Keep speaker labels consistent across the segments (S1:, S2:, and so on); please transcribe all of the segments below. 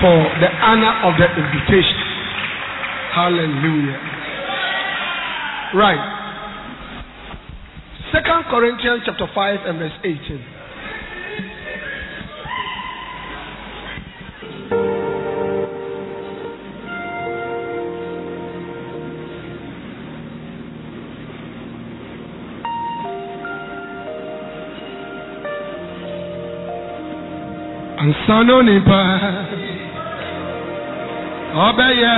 S1: for the honor of the invitation. Hallelujah. Right. Second Corinthians chapter 5 and verse 18. And Ansano nipa ọbẹ̀yẹ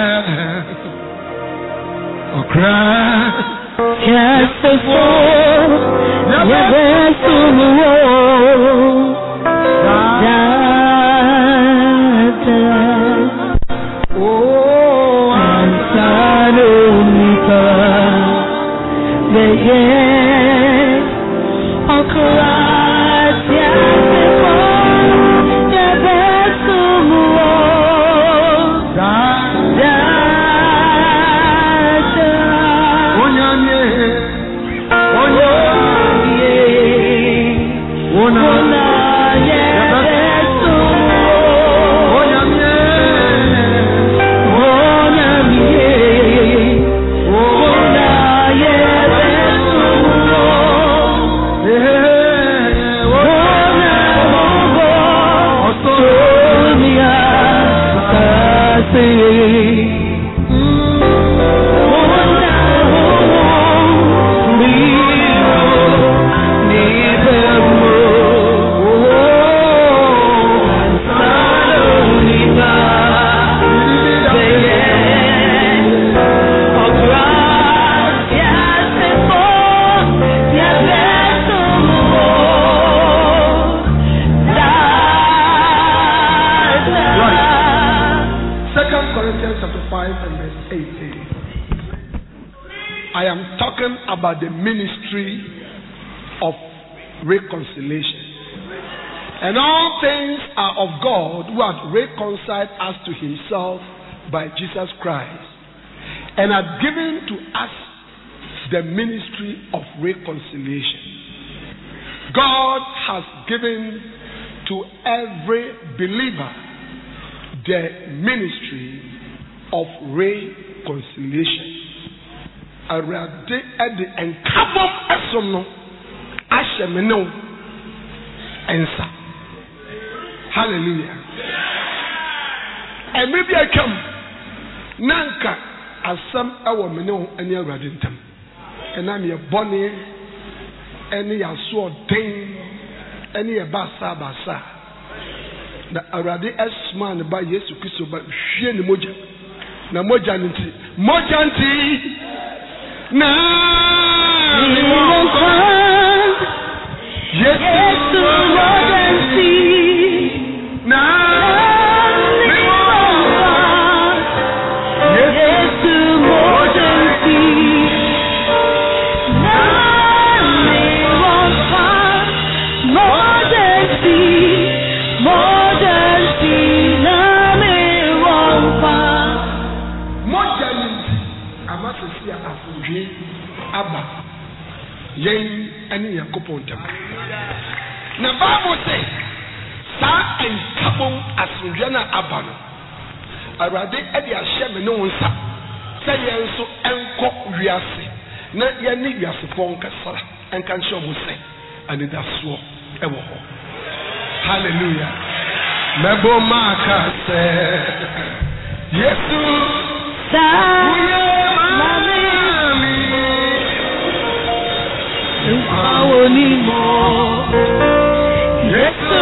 S1: ọ̀kra.
S2: Yasefo yẹbẹ sumuwo say
S1: about the ministry of reconciliation. And all things are of God who has reconciled us to himself by Jesus Christ and has given to us the ministry of reconciliation. God has given to every believer the ministry of reconciliation. Awurade de nkabom ɛsom no ahyɛ me ne wo. Nsa hallelujah. Ɛmɛ bi atwam na nka asɛm ɛwɔ me ne wo ne awurade ntam. Ɛnam yɛ bɔne ɛne yɛ asoɔden ɛne yɛ baasa baasa na awurade ɛsoma ne ba yesu kristo ba hwie ne mogya. Na mogya no nti mogya nti na Yesu wadansi na Yesu yɛn ne nyankopɔn ntam. Na bible sɛ saa nkabom asomdwa no a aba no awurade de ahyɛ me ne wo nsa sɛ yɛn nso nkɔ wiase na yɛne wiasefoɔ nkasara. Nka nkyerɛ mo sɛ anidasoɔ wɔ hɔ. Hallelujah. Mɛbɔ maaka sɛ Yesu.
S2: Saa
S1: Uye
S2: wo ni mo. Yesu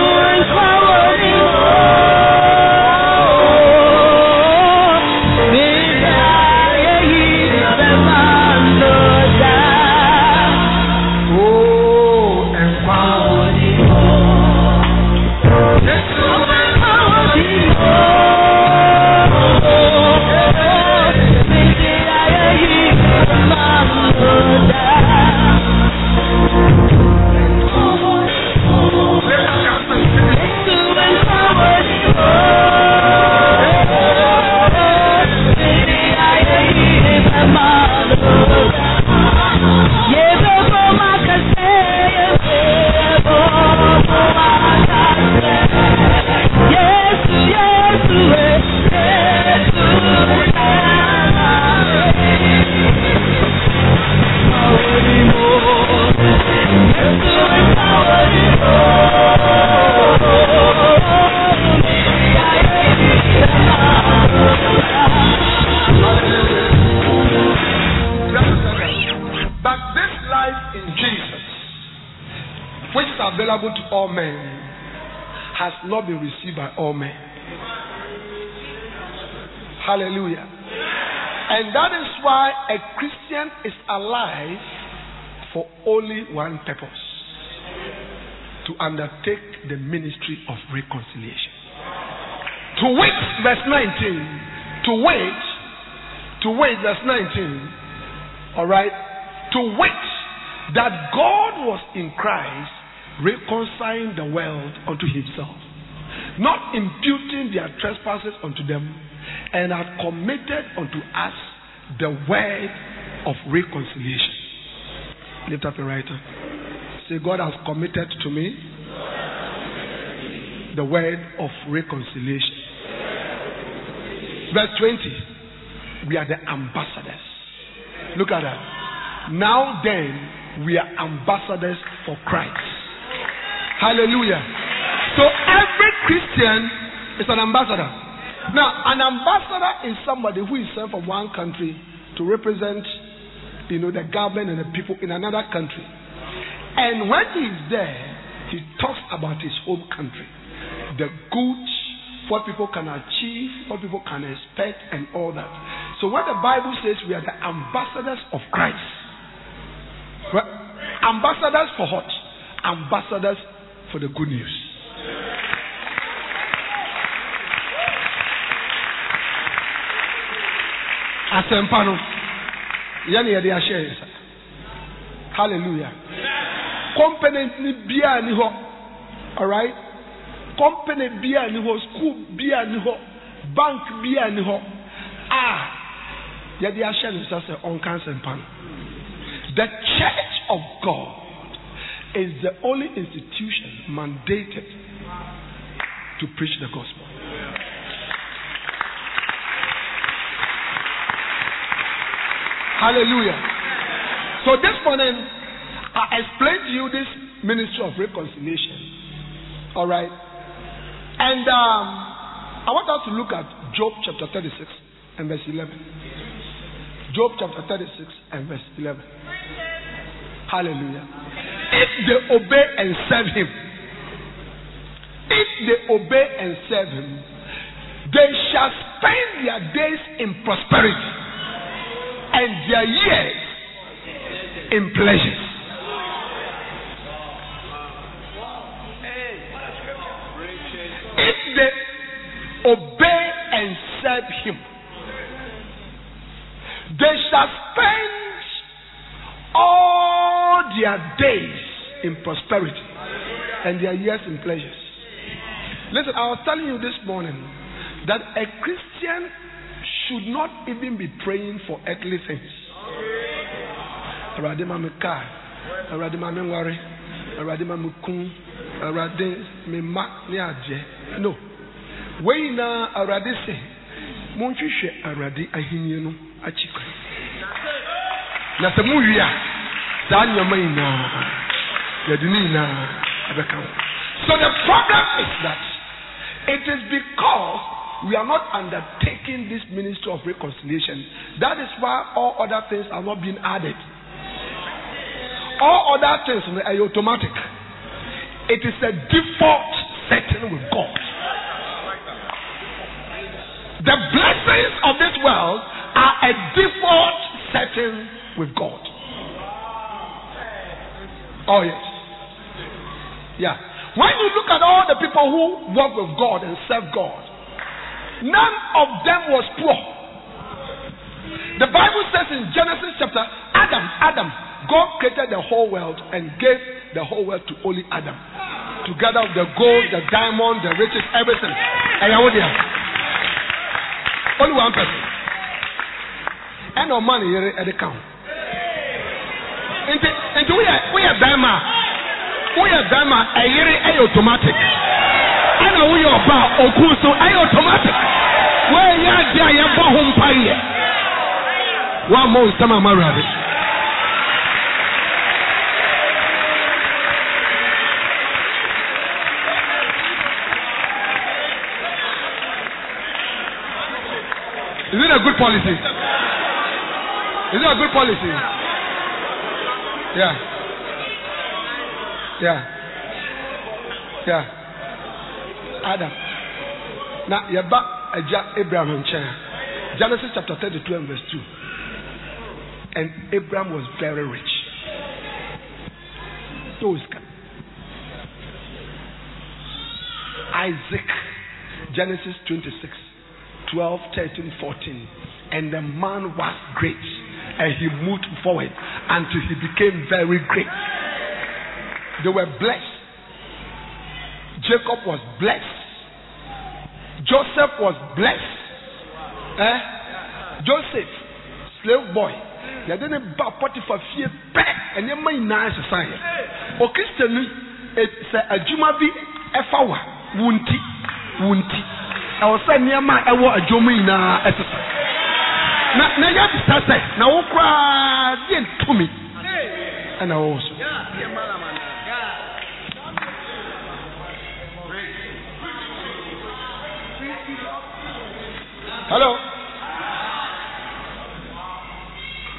S1: not been received by all men. Hallelujah. And that is why a Christian is alive for only one purpose to undertake the ministry of reconciliation. To wait, verse 19, to wait, to wait, verse 19, all right, to wait that God was in Christ reconciling the world unto himself, not imputing their trespasses unto them, and had committed unto us the word of reconciliation. Lift up your right hand. Say, God has committed to me the word of reconciliation. Verse 20. We are the ambassadors. Look at that. Now then, we are ambassadors for Christ. Hallelujah. So every Christian is an ambassador. Now, an ambassador is somebody who is sent from one country to represent, you know, the government and the people in another country. And when he is there, he talks about his home country, the goods, what people can achieve, what people can expect, and all that. So when the Bible says we are the ambassadors of Christ, well, ambassadors for what? Ambassadors for the good news. Asɛmpa no. Yɛne yɛde ahyɛ yɛn nsa hallelujah. Company ni biara ni hɔ. Alright? Company biara ni hɔ. School biara ni hɔ. Bank biara ni hɔ. A yɛde ahyɛ ne nsa sɛ ɔnka asɛmpa no. The church of god is the only institution mandated to preach the gospel Hallelujah. So this morning, I explained to you this ministry of reconciliation. All right. And um, I want us to look at Job chapter 36 and verse 11. Job chapter 36 and verse 11. Hallelujah. If they obey and serve him, they obey and serve him, they shall spend their days in prosperity and their years in pleasures. If they obey and serve Him, they shall spend all their days in prosperity and their years in pleasures. Listen, I was telling you this morning that a Christian should not even be praying for earthly things. No. No. So the problem is that it is because we are not undertaking this ministry of reconciliation. That is why all other things are not being added. All other things are automatic. It is a default setting with God. The blessings of this world are a default setting with God. Oh, yes. Yeah. When you look at all the people who walk with God and serve God, none of them was poor. The Bible says in Genesis chapter, Adam, Adam, God created the whole world and gave the whole world to only Adam. Together with the gold, the diamond, the riches, everything. And. Only one person. And no money at the count. And we are we are diamond woyɛ bɛrima ɛyere ɛyɛ automatic ɛna woyɛ ɔba oku so ɛyɛ automatic woyɛ adeɛ a yɛbɔ ho mpa yɛ woammɔ nsɛm ama awurade Is it a good policy? Is it a good policy? Yeah. Yeah. Yeah. Adam. Now, yɛba agya Abraham nkyɛn. Genesis chapter 32 and verse 2. And Abraham was very rich. Those Isaac, Genesis 26, 12, 13, 14. And the man was great, and he moved forward until he became very great. They were blessed. Jacob was blessed. Joseph was blessed. Eh? Joseph, slave boy. yɛde ne ba pɔtifa fie pɛ nneɛma nyinaa hyesan yɛ okristoni sɛ adwuma bi eh, ɛfa wa wo nti wo nti ɛwɔ sɛ nneɛma a ɛwɔ adwuma nyinaa ɛsesa na na yɛ bisa sɛ na wo koraa deɛ ntumi ɛna eh, wɔwɔ so. Hello?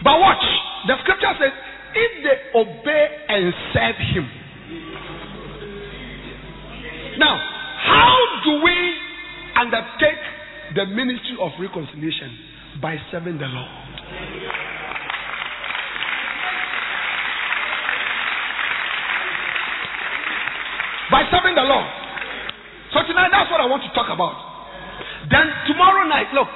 S1: But watch. The scripture says, if they obey and serve him. Now, how do we undertake the ministry of reconciliation? By serving the Lord. By serving the Lord. So tonight, that's what I want to talk about. Then tomorrow night, look,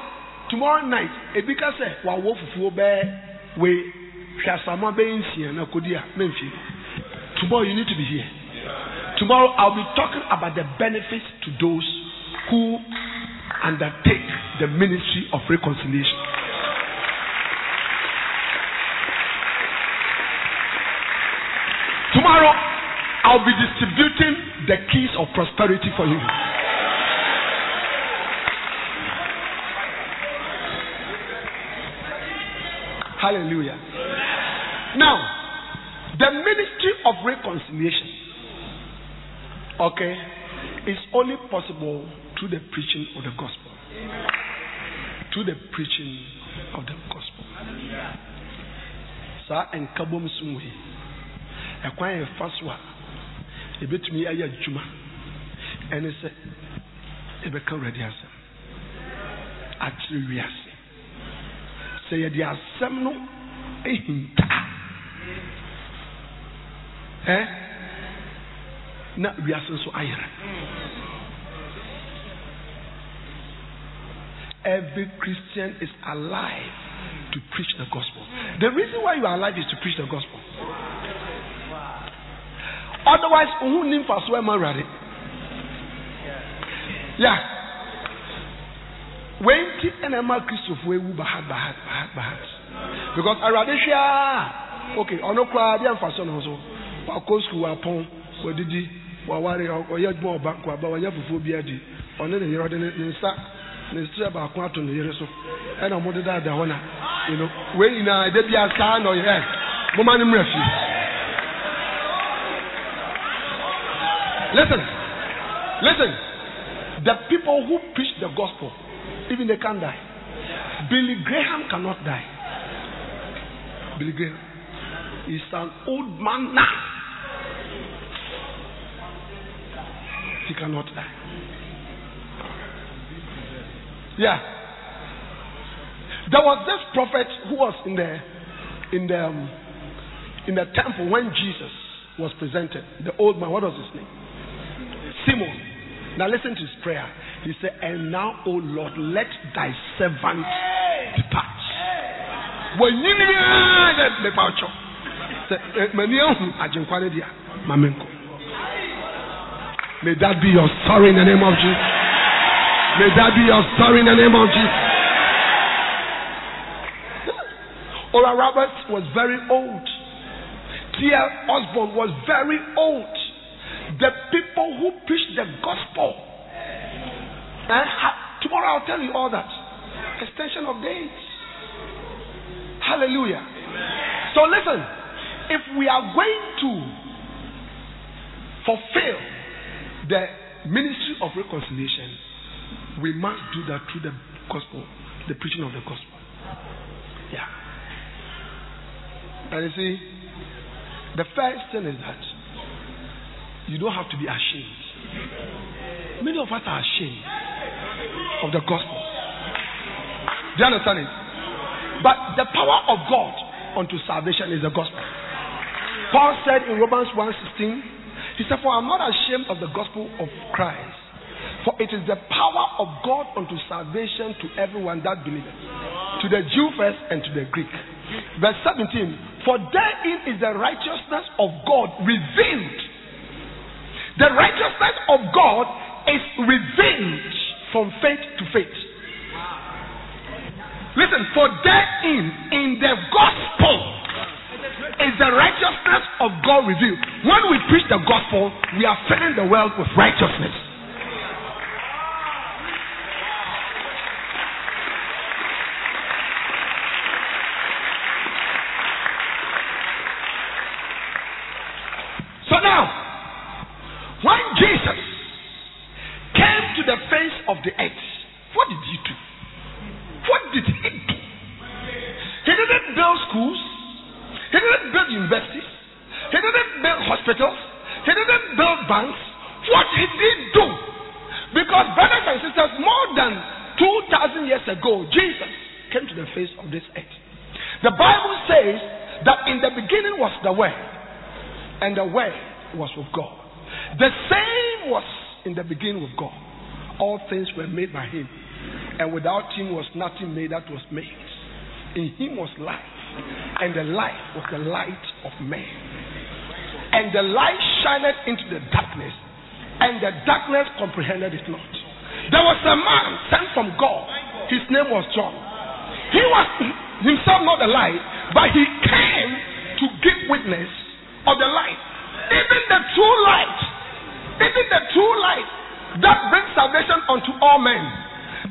S1: tomorrow night, ebi ka sɛ wawɔ fufuo bɛɛ wei hwasama bɛyɛ nsia na kodi a memfie. Tomorrow you need to be here. Tomorrow I'll be talking about the benefits to those who undertake the ministry of reconciliation. Tomorrow I'll be distributing the keys of prosperity for you. Hallelujah. Now, the ministry of reconciliation, okay, is only possible through the preaching of the gospel. Through the preaching of the gospel. saa nkabom so mu yi ɛkwan yɛ fa so a ebetumi ayɛ adwuma ɛne sɛ ebɛka awurade asɛm akyerɛ wiase sɛ yɛde asɛm no ehinta ɛ? Na wiase nso ayɛrɛ every christian is alive to preach the gospel. The reason why you are alive is to preach the gospel. Otherwise ohun ni nfa so ɛma awurade. Yeah wei nti ɛna ɛma kristofo ewu bahat bahat bahat bahat because awurade hwea okay ɔno koraa deɛ nfa so. No so wakɔ sukuu wapɔn wadidi waware ɔyɛ adwuma ɔba nkwaba wanya fufuo bi adi ɔne ne yere ɔde ne nsa ne srɛ baako ato ne yere so. Ɛna ɔmo deda hɔ na you know. Wei nyinaa ɛda bi asaa na ɔyɛ moma ne mmerɛ fie listen listen. The people who preach the gospel, even they can't die. Billy Graham cannot die. Billy Graham is an old man now. He cannot die. Yeah. There was this prophet who was in the in the um, in the temple when Jesus was presented. The old man, what was his name? Simon. Now listen to his prayer. He said, And now, O Lord, let thy servant depart. May that be your story in the name of Jesus. May that be your story in the name of Jesus. Oral Roberts was very old. T.L. Osborn was very old. The people who preach the gospel. Eh? Tomorrow I'll tell you all that. Extension of days. Hallelujah. So listen, if we are going to fulfill the ministry of reconciliation, we must do that through the gospel, the preaching of the gospel. Yeah. And you see, the first thing is that you don't have to be ashamed. Many of us are ashamed of the gospel. Do you understand it? But the power of God unto salvation is the gospel. Paul said in Romans 1:16, he said, For I'm not ashamed of the gospel of Christ, for it is the power of God unto salvation to everyone that believeth, to the Jew first and to the Greek. Verse 17, For therein is the righteousness of God revealed. The righteousness of God is revealed from faith to faith. Listen, for therein, in the gospel, is the righteousness of God revealed. When we preach the gospel, we are filling the world with righteousness. Word was with God. The same was in the beginning with God. All things were made by Him, and without Him was nothing made that was made. In Him was life, and the life was the light of man. And the light shined into the darkness, and the darkness comprehended it not. There was a man sent from God. His name was John. He was himself not the light, but he came to give witness of the light. Even the true light, even the true light that brings salvation unto all men.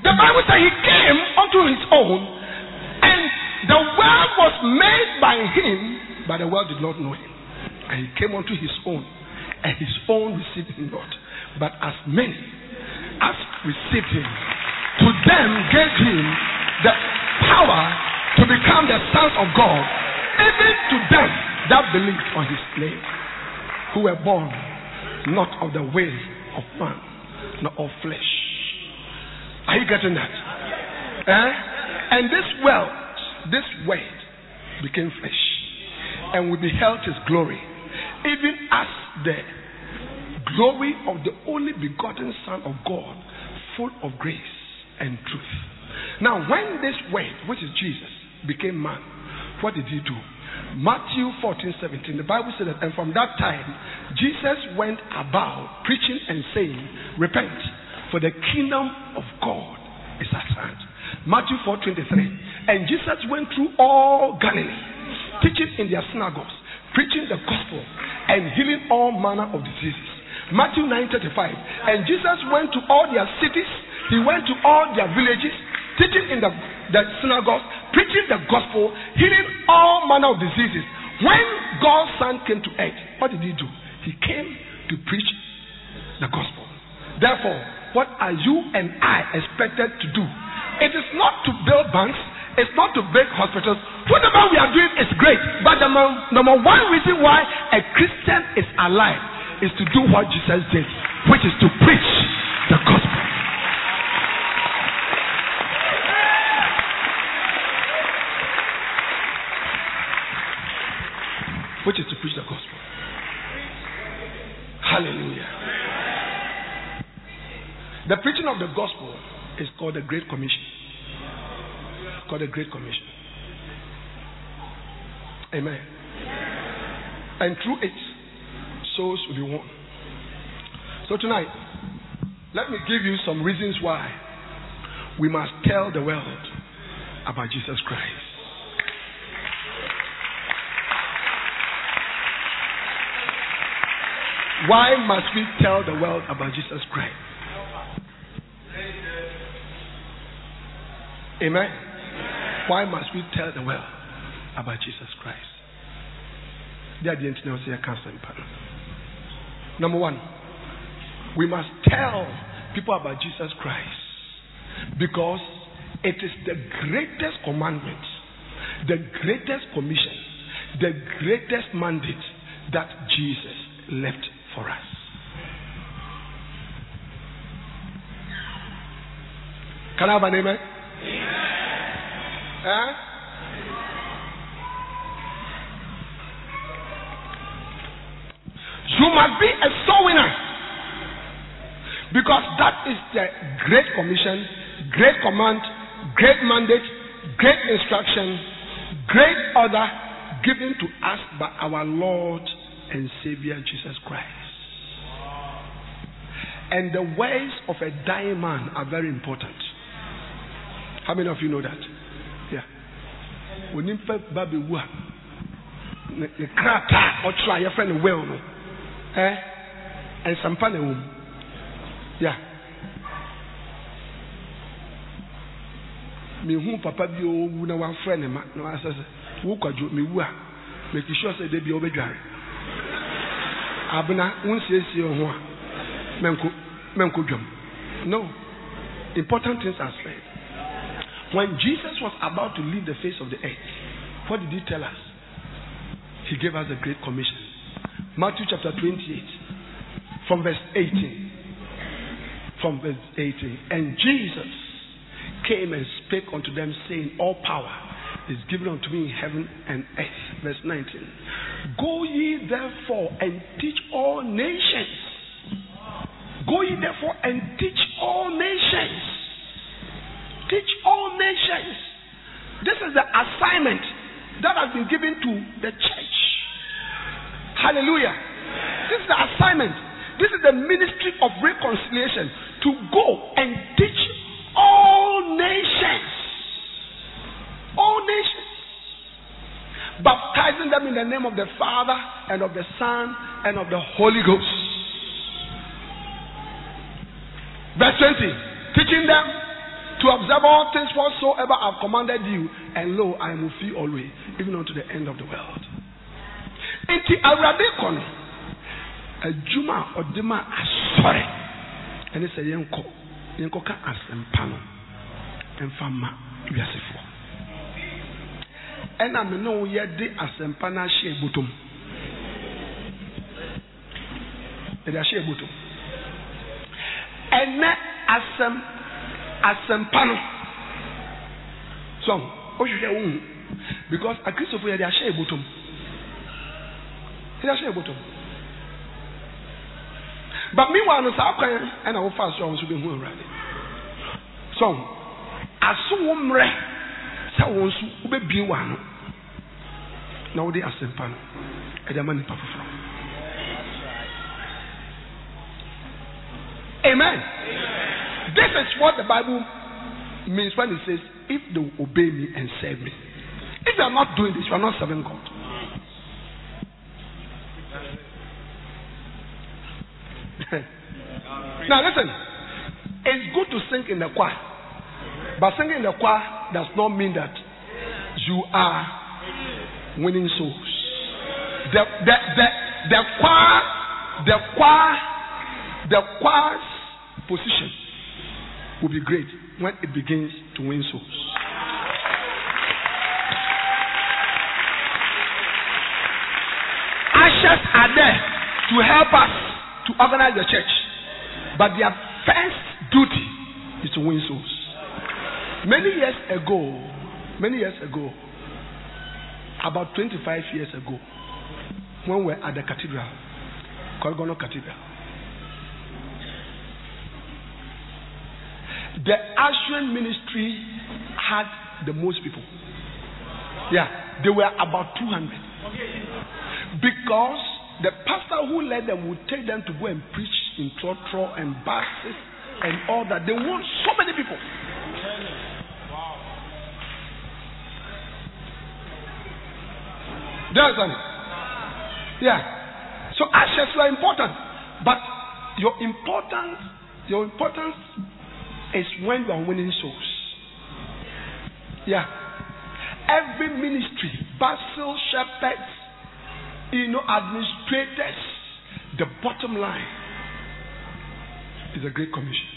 S1: The Bible says he came unto his own, and the world was made by him, but the world did not know him. And he came unto his own, and his own received him not. But as many as received him, to them gave him the power to become the sons of God even to them that believed on his name, who were born not of the will of man, nor of flesh. Are you getting that? Eh? And this world, this word became flesh, and we beheld his glory, even as the glory of the only begotten Son of God, full of grace and truth. Now, when this word, which is Jesus, became man, what did he do? Matthew 14, 17, the Bible says that, and from that time, Jesus went about preaching and saying, Repent, for the kingdom of God is at hand. Matthew 4, 23. And Jesus went through all Galilee, teaching in their synagogues, preaching the gospel, and healing all manner of diseases. Matthew 9, 35. And Jesus went to all their cities, he went to all their villages, teaching in the, the synagogues, preaching the gospel, healing all manner of diseases. When God's Son came to earth, what did he do? He came to preach the gospel. Therefore, what are you and I expected to do? It is not to build banks, it's not to build hospitals. Whatever we are doing is great. But the number one reason why a Christian is alive is to do what Jesus did, which is to preach the gospel. Which is to preach the gospel. Hallelujah. The preaching of the gospel is called the Great Commission. It's called the Great Commission. Amen. And through it, souls will be won. So tonight, let me give you some reasons why we must tell the world about Jesus Christ. Why must we tell the world about Jesus Christ? Amen. Why must we tell the world about Jesus Christ? The internet Number one, we must tell people about Jesus Christ because it is the greatest commandment, the greatest commission, the greatest mandate that Jesus left for us. Can I have an amen? Huh? You must be a soul winner. Because that is the great commission, great command, great mandate, great instruction, great order given to us by our Lord and Savior Jesus Christ. And the words of a dying man are very important. How many of you know that? onimfa ba bɛwu a ne krataa ɔkyerɛ a yɛfrɛ no well no. Ɛ nsampa na ɛwɔ mu ya mehu papa bi a ɔwu na wafrɛ ne ma. Na wasɛ sɛ wo kwadwo mewu a make sure sɛ da bia wobɛdware abena wonsiesie wo ho a mɛnko mɛnko dwam no. Important things are said when Jesus was about to leave the face of the earth, what did he tell us? He gave us a great commission. Matthew chapter 28, from verse 18. From verse 18. And Jesus came and spake unto them, saying, All power is given unto me in heaven and earth. Verse 19. Go ye therefore and teach all nations. Go ye therefore and teach all nations teach all nations. This is the assignment that has been given to the church. Hallelujah. This is the assignment. This is the ministry of reconciliation to go and teach all nations. All nations. Baptizing them in the name of the Father and of the Son and of the Holy Ghost. Verse 20. Teaching them to observe all things whatsoever I've commanded you, and lo, I am with you always, even unto the end of the world. Enti awurade kɔ adwuma a ɔde ma asɔre ɛne sɛ yɛnkɔ yɛnkɔka asɛmpa no mfa ma wiasefoɔ. Ɛna me ne wo yɛde asɛmpa no ahyɛ botom yɛde ahyɛ botom ɛnɛ asɛm asɛmpa no. So wohwehwɛ wo hu because akristofo yɛde ahyɛ ɛbotom yɛde ahyɛ ɛbotom but meanwhile no saa kwan ɛna wofa so a wo nso bɛhu awurade. So aso wo mmerɛ sɛ wo nso wobɛbie wɔ ano na wode asɛmpa no. Ɛde ama nnipa foforɔ. Amen This is what the Bible means when it says, if they will obey me and serve me. If you are not doing this, you are not serving God. now listen, it's good to sing in the choir, but singing in the choir does not mean that you are winning souls. The the the the choir, the choir, the choir's position will be great when it begins to win souls. Ushers are there to help us to organize the church, but their first duty is to win souls. Many years ago, many years ago, about 25 years ago, when we were at the cathedral, Colgono Cathedral, the ushering ministry had the most people. Yeah, they were about 200. Because the pastor who led them would take them to go and preach in Trotro and buses and all that. They want so many people. Understand? Yeah. So ashes were important. But your importance, your importance is when you are winning souls. Yeah. Every ministry, Basil shepherds, you know, administrators, the bottom line is a great commission.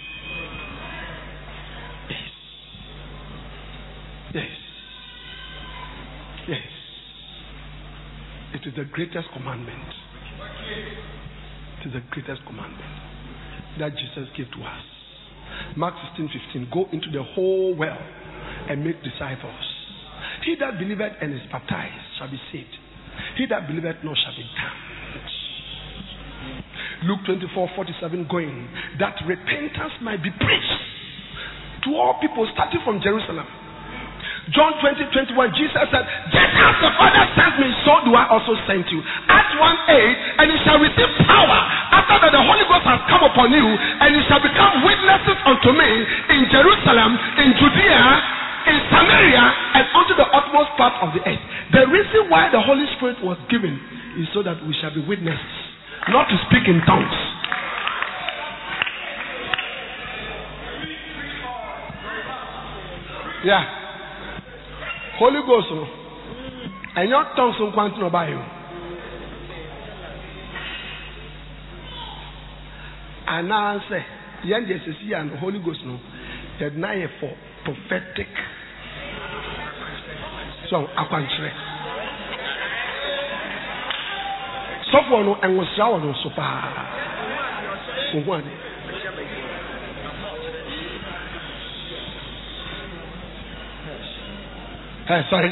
S1: Yes. Yes. Yes. It is the greatest commandment. It is the greatest commandment that Jesus gave to us. Mark 16 15. Go into the whole world and make disciples. He that believeth and is baptized shall be saved. He that believeth not shall be damned. Luke 24 47 going, that repentance might be preached to all people starting from Jerusalem. John 20 21, Jesus said, Just as the Father sent me, so do I also send you. Acts 1 8, and you shall receive power after that the Holy Ghost has come upon you, and you shall become witnesses unto me in Jerusalem, in Judea, in Samaria, and unto the utmost part of the earth. The reason why the Holy Spirit was given is so that we shall be witnesses, not to speak in tongues. Yeah. Holy Ghost no. Ɛnyɛ tongues nkwanti na ɔbaayɛ o anaasɛ yɛn deɛ sisi yɛ no Holy Ghost no. Yɛde na yɛ for prophetic so akwankyerɛ. Sɔfoɔ no ɛnwosra wɔ no so paa. Ohun ade. Hey, sorry.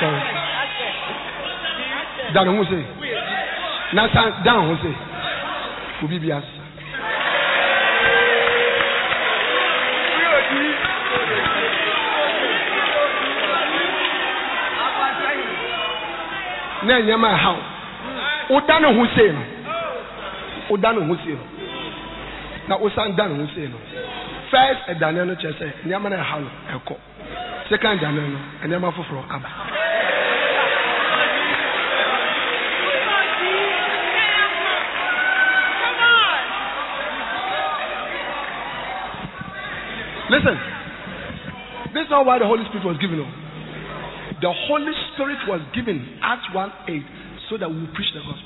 S1: Sorry. Dan ho se. Na san dan ho se. Obi bi asa. na nneɛma ɛha wo woda ne ho sei no woda ne ho sei no na wosan da ne ho sei no first ɛdane no kyerɛ sɛ nneɛma no ɛha no ɛkɔ second dane no nneɛma foforɔ aba. Listen. This is not why the holy spirit was given oh. the holy spirit was given acts 1 8 so that we preach the gospel.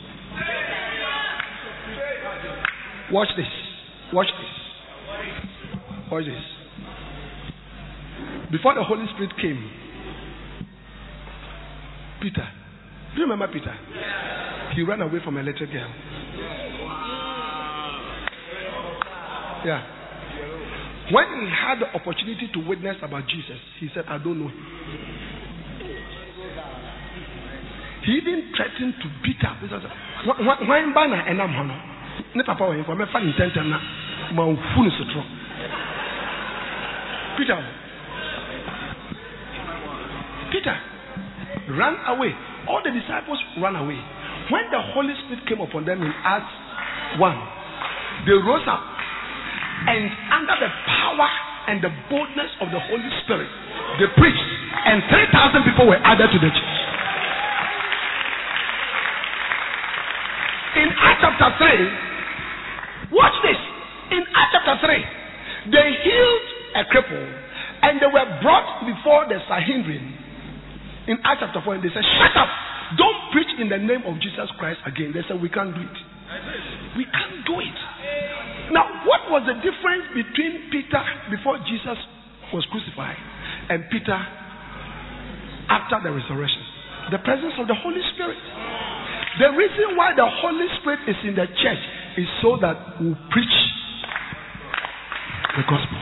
S1: Watch this. Watch this. Watch this before the Holy Spirit came, Peter, do you remember Peter? He ran away from a little girl. Yeah. When he had the opportunity to witness about Jesus, he said, I don't know. He even threatened to beat up. When banner and I'm honor. Ne papa wa info me fa ntɛntɛm na ma fu ne sotro. Peter Peter ran away. All the disciples ran away. When the Holy Spirit came upon them in Acts 1, they rose up and under the power and the boldness of the Holy Spirit, they preached, and 3,000 people were added to the church. In Acts chapter 3, watch this. In Acts chapter 3, they healed a cripple and they were brought before the Sanhedrin in Acts chapter 4, and they said, Shut up! Don't preach in the name of Jesus Christ again. They said, We can't do it. We can't do it. Now, what was the difference between Peter before Jesus was crucified and Peter after the resurrection? The presence of the Holy Spirit. The reason why the Holy Spirit is in the church is so that we preach the gospel.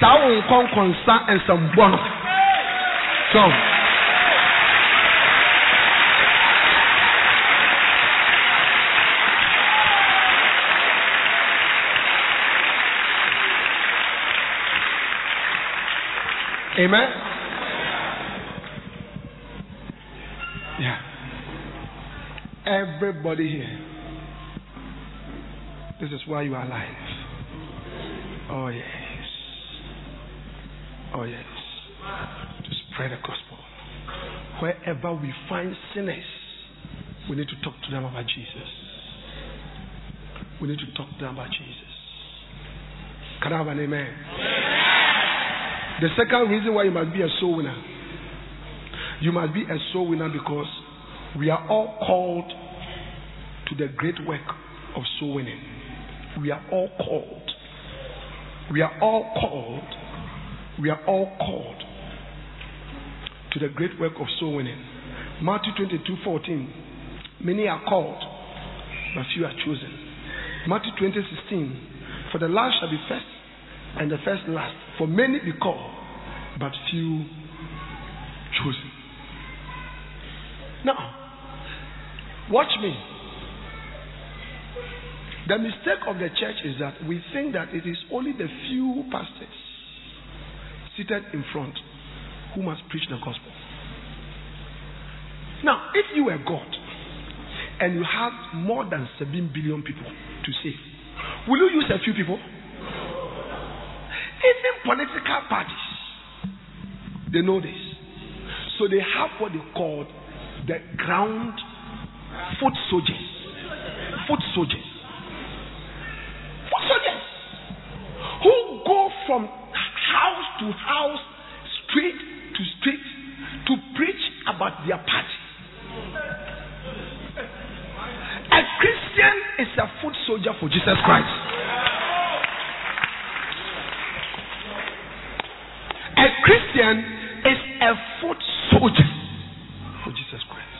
S1: Saa wo nkɔnkɔnsa nsɛmbɔ no so Amen. Yeah. Everybody here. This is why you are alive. Oh, yes. Oh, yes. To spread the gospel. Wherever we find sinners, we need to talk to them about Jesus. We need to talk to them about Jesus. Can I have an amen? The second reason why you must be a soul winner, you must be a soul winner because we are all called to the great work of soul winning. We are all called. We are all called. We are all called to the great work of soul winning. Matthew 22 14. Many are called, but few are chosen. Matthew 20 16. For the last shall be first, and the first last. For many be called, but few chosen. Now, watch me. The mistake of the church is that we think that it is only the few pastors seated in front who must preach the gospel. Now, if you were God and you have more than 7 billion people to save, will you use a few people? Even political parties, they know this. So they have what they call the ground foot soldiers. Foot soldiers. Foot soldiers. Who go from to house, street to street, to preach about their party. A Christian is a foot soldier for Jesus Christ. A Christian is a foot soldier for Jesus Christ.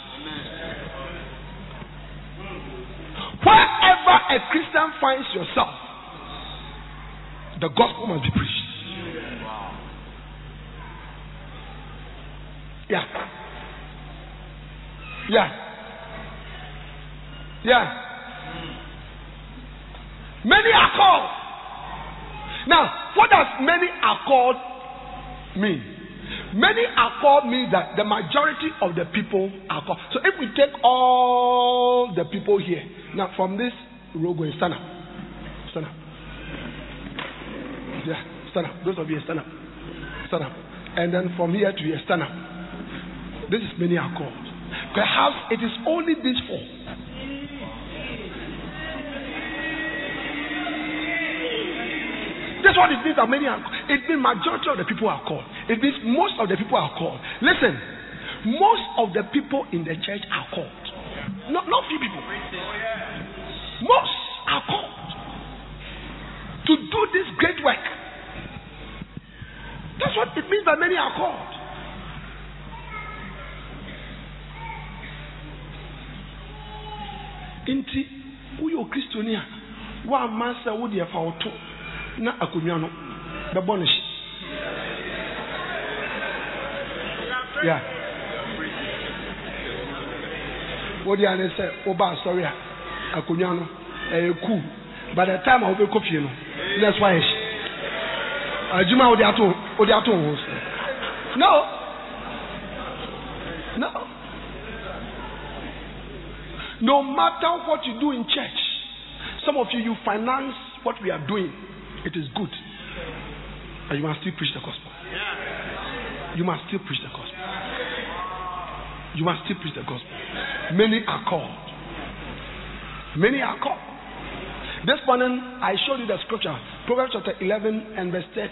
S1: Wherever a Christian finds yourself, the gospel must be preached. Yeah. Yeah. Yeah. Many are called. Now, what does many are called mean? Many are called means that the majority of the people are called. So if we take all the people here, now from this row going, stand up. Stand up. Yeah, stand up. Those of you stand up. Stand up. And then from here to here, stand up. This is many are called. Perhaps it is only these four. That's what it means that many are It means majority of the people are called. It means most of the people are called. Listen, most of the people in the church are called. Not, not few people. Most are called to do this great work. That's what it means that many are called. Nti woyɛ okristoni a woamma sɛ wode ɛfa wo to na akonnwa no bɛbɔ no hye. Ya wode ane sɛ woba asɔre a akonnwa no ɛyɛ cool. By the time a wobɛkɔ fie no na ɛso ayɛ hye. Adwuma a wode ato wo ho so no! No matter what you do in church some of you you finance what we are doing. It is good. But you must still preach the gospel. You must still preach the gospel. You must still preach the gospel. Many are called. Many are called. This morning I showed you the scripture, Proverbs chapter 11 and verse 30.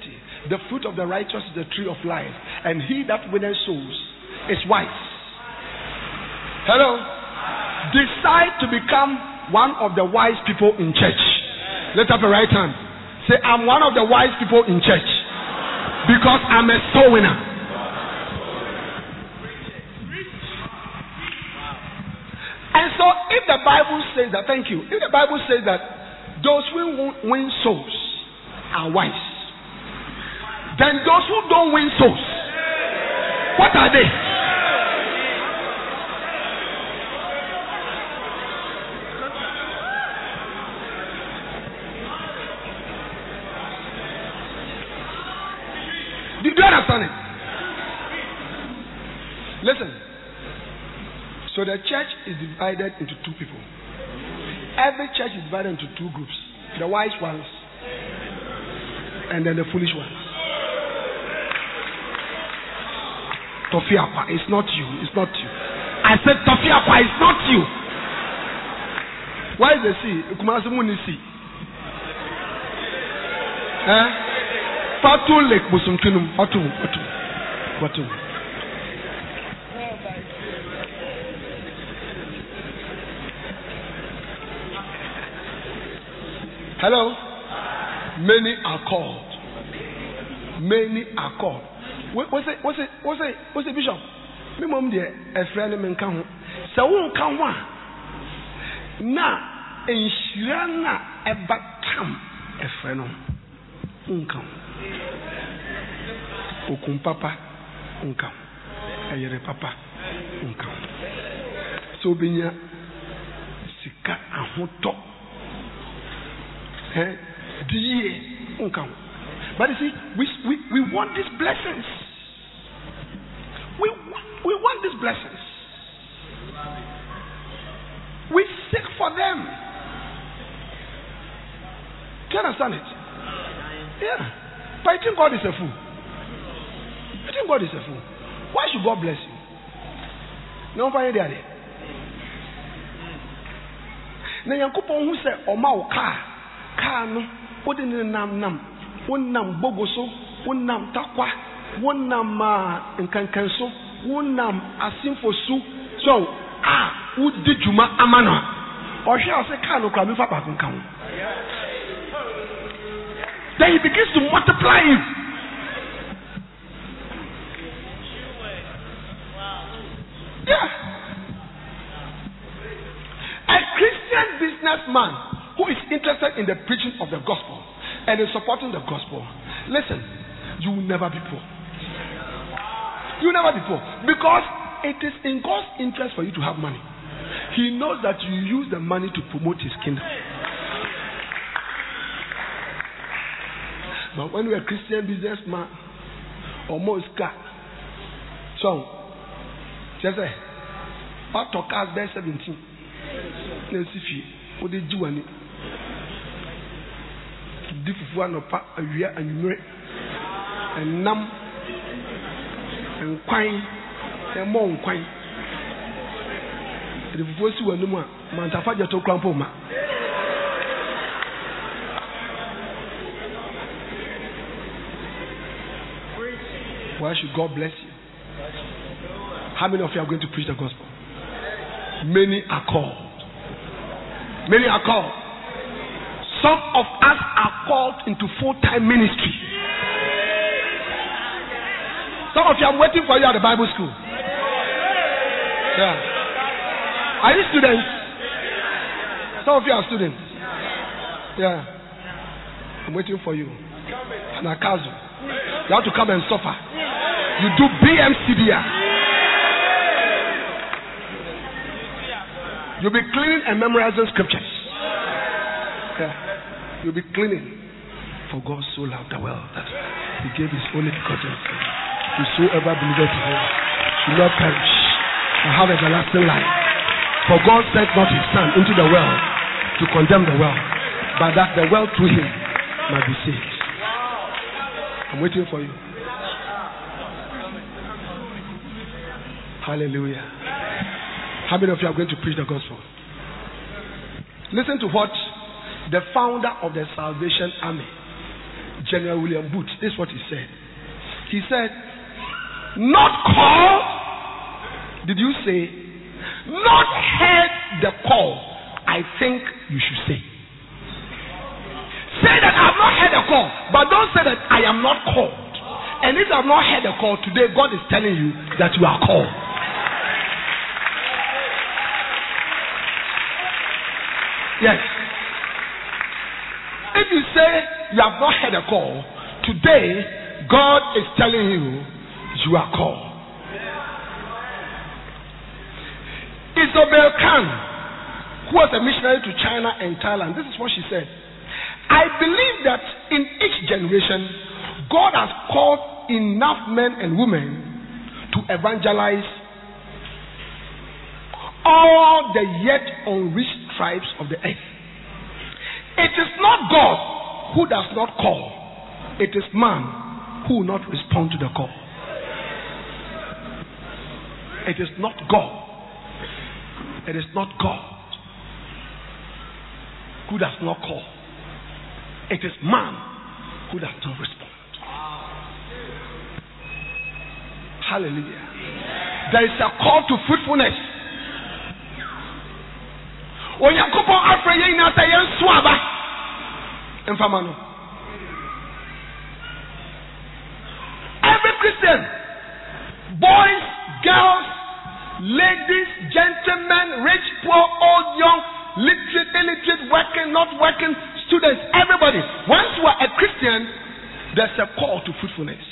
S1: The fruit of the righteous is the tree of life, and he that winneth souls is wise. Hello? Decide to become one of the wise people in church. Lift up your right hand. Say, I'm one of the wise people in church because I'm a soul winner. And so, if the Bible says that, thank you. If the Bible says that those who win souls are wise, then those who don't win souls, what are they? So the church is divided into two people. Every church is divided into two groups the wise ones and then the foolish ones. Tofiapa, it's not you. It's not you. I said Tofiapa, it's not you. Why is the sea? Kumasi Muni sea. Eh? Fatu Lake Busumkinum. Fatu. Fatu. Fatu. Hello? Many are called. Many are called. What's it? What's it? What's it? What's it, Bishop? Me mom deɛ ɛfrɛ ne me nka ho sɛ wonka ho a na nhyira na ɛba tam ɛfrɛ no nka ho okun papa nka ho ɛyere papa nka ho sɛ obenya sika ahotɔ Eh? Won't come. But you see, we, we, we want these blessings. We, we want these blessings. We seek for them. Do you understand it? Yeah. But you think God is a fool? You think God is a fool? Why should God bless you? No one there. Na yankopɔn hu sɛ ɔma wo kaa kaa no wode ne nam nam wonam bogo so wonam takwa wonam uh, nǹkan kan so wonam asimfo so so a wodi dwuma ama no. Ɔhwɛ a sɛ kaa no kora mefa baako ho. Then he begins to multiply you yeah. A christian businessman who is interested in the preaching of the gospel and in supporting the gospel, listen, you will never be poor. You will never be poor because it is in God's interest for you to have money. He knows that you use the money to promote His kingdom. But when you're a Christian businessman or most car, so just say, what talk us 17? Let's see if you, what di fufu anɔpa awia anwummerɛ ɛnam nkwan ɛmɔ nkwan ɛde fufuo si w'anim a mantafa gya to kura mpo ma Why should God bless you? How many of you are going to preach the gospel? Many are called. Many are called. Some of us are called into full time ministry. Some of you, I'm waiting for you at the Bible school. Yeah. Are you students? Some of you are students. Yeah. I'm waiting for you. Anagkazo. You have to come and suffer. You do BMCDR. You'll be cleaning and memorizing scriptures. Yeah. You'll be cleaning. For God so loved the world that He gave His only begotten Son. Whosoever believeth in Him should not perish, but have everlasting life. For God sent not His Son into the world to condemn the world, but that the world through Him might be saved. I'm waiting for you. Hallelujah. How many of you are going to preach the gospel? Listen to what the founder of the Salvation Army, General William Booth, this is what he said. He said, Not called, did you say? not heard the call, I think you should say. Say that I've not heard a call, but don't say that I am not called. And if I've not heard a call today, God is telling you that you are called. Yes. If you say you have not heard a call, today God is telling you you are called. Isobel Kuhn, who was a missionary to China and Thailand, this is what she said. I believe that in each generation, God has called enough men and women to evangelize all the yet unreached tribes of the earth. It is not God who does not call, it is man who will not respond to the call. It is not God. It is not God who does not call. It is man who does not respond. Hallelujah. There is a call to fruitfulness. Onyankopɔn afrɛ yɛn nyinaa sɛ yɛnso aba. Mfama no. Every christian boys girls ladies gentlemen rich poor old young literate illiterate working not working students everybody. Once you are a christian there's a call to fruitfulness.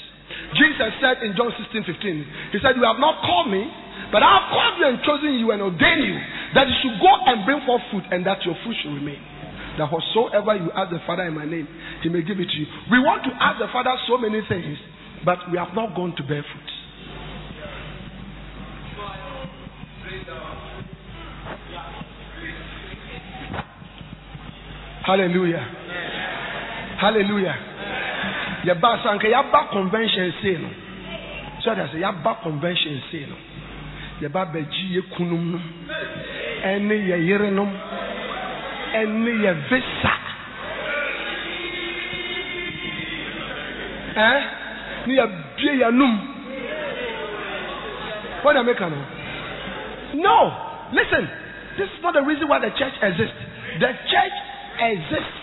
S1: Jesus said in john 16 15 he said you have not called me but i have called you and chosen you and ordained you that you should go and bring forth fruit and that your fruit should remain. That whatsoever you ask the Father in my name, He may give it to you. We want to ask the Father so many things, but we have not gone to bear fruit. Hallelujah. Hallelujah. Yɛba so anka yɛaba convention sei no. So that say yɛaba convention sei no. Yɛba bɛgye yɛ kunum no ɛne yɛ yerenom ɛne yɛ visa. Ɛn ne yɛ bie yɛ num. What am I making no no listen. This is not the reason why the church exists. The church exists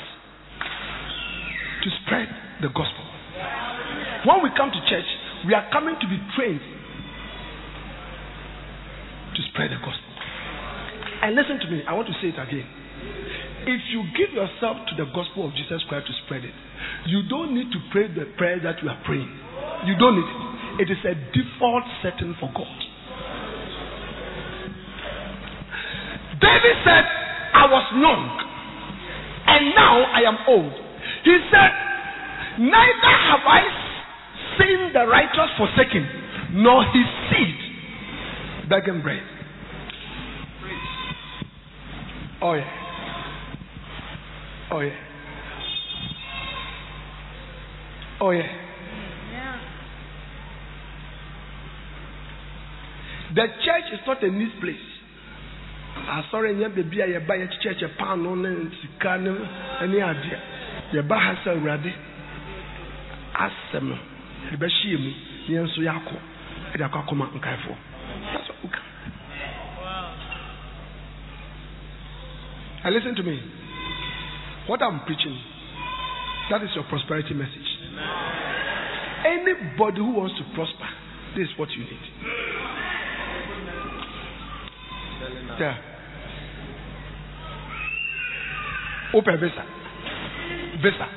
S1: to spread the gospel. When we come to church we are coming to be trained to spread the gospel and listen to me, I want to say it again. If you give yourself to the gospel of Jesus Christ to spread it, you don't need to pray the prayer that you are praying. You don't need it. It is a default setting for God. David said, I was young, and now I am old. He said, Neither have I seen the righteous forsaken, nor his seed begging bread. Oh, yeah. Oh, yeah. Oh, yeah. The church is not a neat place. asɔre nyɛ beebi a yɛba yɛkyekyɛkyɛ paano ne sika ne ne adeɛ yɛba ha sɛ awurade asɛm no yɛbɛhyia mu yɛn nso yɛakɔ yɛde akɔ akɔma nkaefoɔ And listen to me. What I'm preaching, that is your prosperity message. Anybody who wants to prosper, this is what you need. Yeah. Open visa. Visa.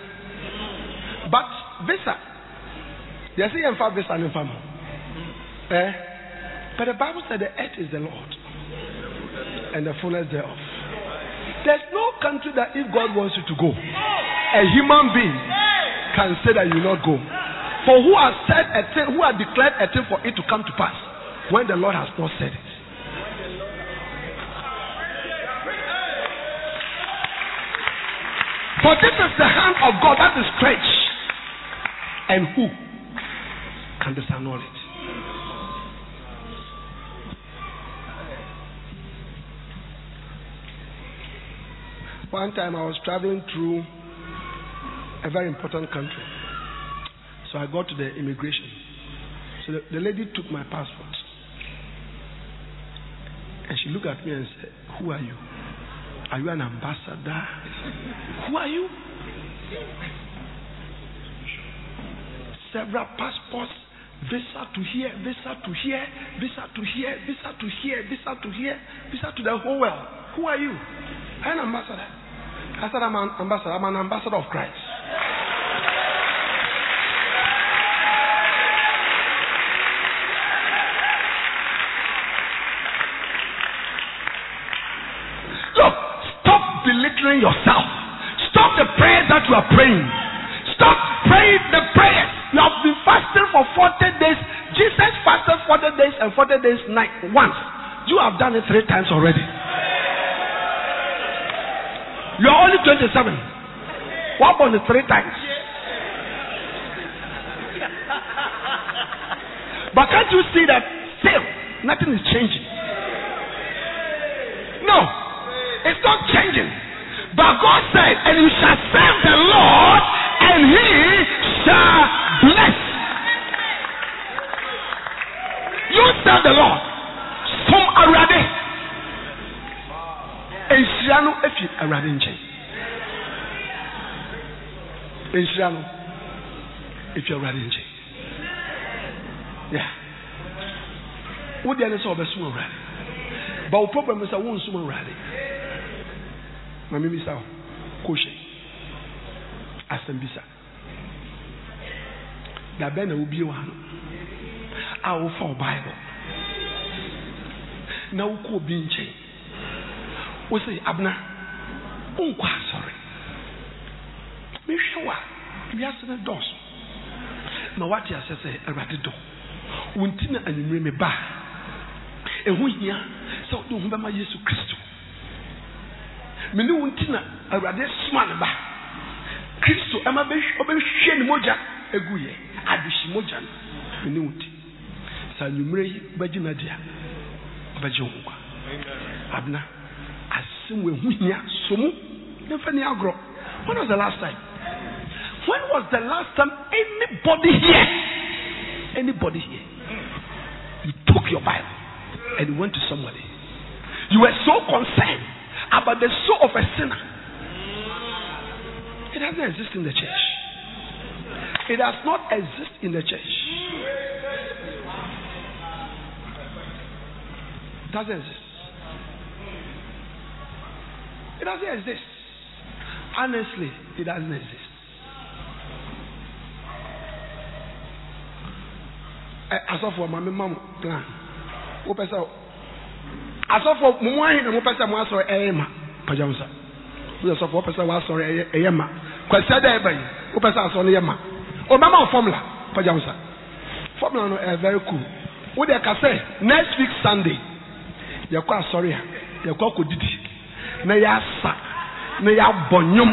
S1: But visa. They say fact visa in farm. Eh? But the Bible said the earth is the Lord and the fullness thereof. Country that if God wants you to go, a human being can say that you will not go. For who has said a thing, who has declared a thing for it to come to pass when the Lord has not said it? For this is the hand of God that is stretched. And who can disannul it? One time I was traveling through a very important country. So I got to the immigration. So the, the lady took my passport. And she looked at me and said, Who are you? Are you an ambassador? Who are you? Several passports, visa to here, visa to here, visa to here, visa to here, visa to here, visa to the whole world. Who are you? I'm an ambassador. I said, I'm an ambassador. I'm an ambassador of Christ. Look, stop belittling yourself. Stop the prayers that you are praying. Stop praying the prayers. You have been fasting for 40 days. Jesus fasted 40 days and 40 days night once. You have done it three times already. You are only 27. What about the three times? But can't you see that still nothing is changing? No, it's not changing. But God said, and you shall serve the Lord, and he shall bless. You serve the Lord. Som Awurade. Nhyira no efi Awurade nkyɛn. Nhyira no efi Awurade nkyɛn. Yeah. Wo deɛ ne sɛ ɔbɛsom Awurade. But wo problem sɛ wo nsom Awurade. Ma mi bisa wo. Kɔ hyɛ. Asɛm bisa. Da bɛn na wobie wɔ ano a wofa wo Bible na wokɔ obi nkyɛn wo sɛ abena wonkɔ asɔre mehwɛ wo a wiase no dɔɔso na woate asɛ sɛ awurade dɔ wo nti na anwummerɛ me ba ɛho hia sɛ wode wo ho bɛma yesu kristo mene wo nti na awurade soma ne ba kristo ɛma ɔbɛhwɛ ne mogya agu yɛ adehyi mogya no mene wo nti sɛ anwummerɛ yi wobɛgye no adi a ɔbɛgye wo nkwa abena asɛm wɔ ɛho hia so mu ne mfa ni agorɔ when was the last time? When was the last time anybody here anybody here you took your bible and you went to somebody? You were so concerned about the soul of a sinner. It doesn't exist in the church. It does not exist in the church. It doesn't exist it doesn't exist. Honestly it doesn't exist. Asɔfo ma me ma mo plan wopɛ sɛ asɔfo mo mu ahe na mopɛ sɛ mo asɔre ɛyɛ ma. Pagya wo sa woyɛ sɔfo wopɛ sɛ woasɔre ɛyɛ ma. Kwasɛ dɛ ɛba yi wopɛ sɛ asɔre no yɛ ma. Ɔbɛma wo formula pagya wo sa formula no ɛyɛ very cool. Wode ka sɛ next week sunday. Yɛkɔ asɔre a yɛkɔ akɔdidi na yɛasa na yɛabɔ nnwom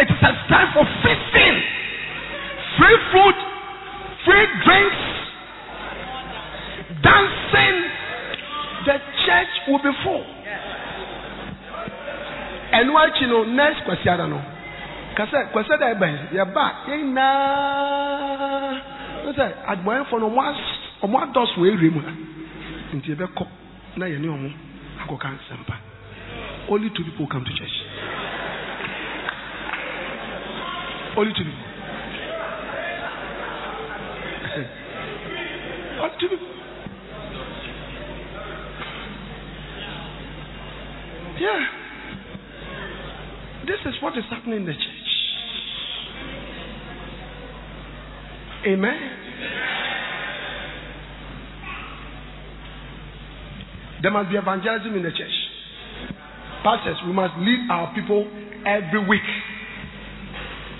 S1: it is a time for feasting free food, free drinks, dancing. The church will be full. What you know, next question, no. Kasa kwasa da ebe ya ba yɛn nyinaa no sɛ no ɔmo adɔso wɔ ewia mu ha nti yɛbɛkɔ na yɛne ɔmo akɔka nsɛmpa only two people come to church only two people. Yeah. This is what is happening in the church. Amen. There must be evangelism in the church. Pastors, we must lead our people every week.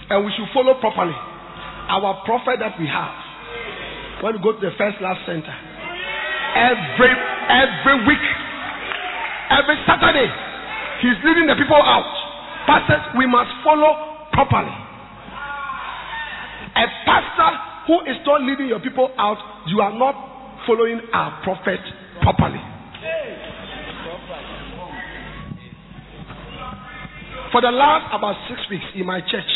S1: And we should follow properly. Our prophet that we have when you go to the First Love Center every every week every saturday he's leading the people out pastors we must follow properly a pastor who is not leading your people out you are not following our prophet properly for the last about six weeks in my church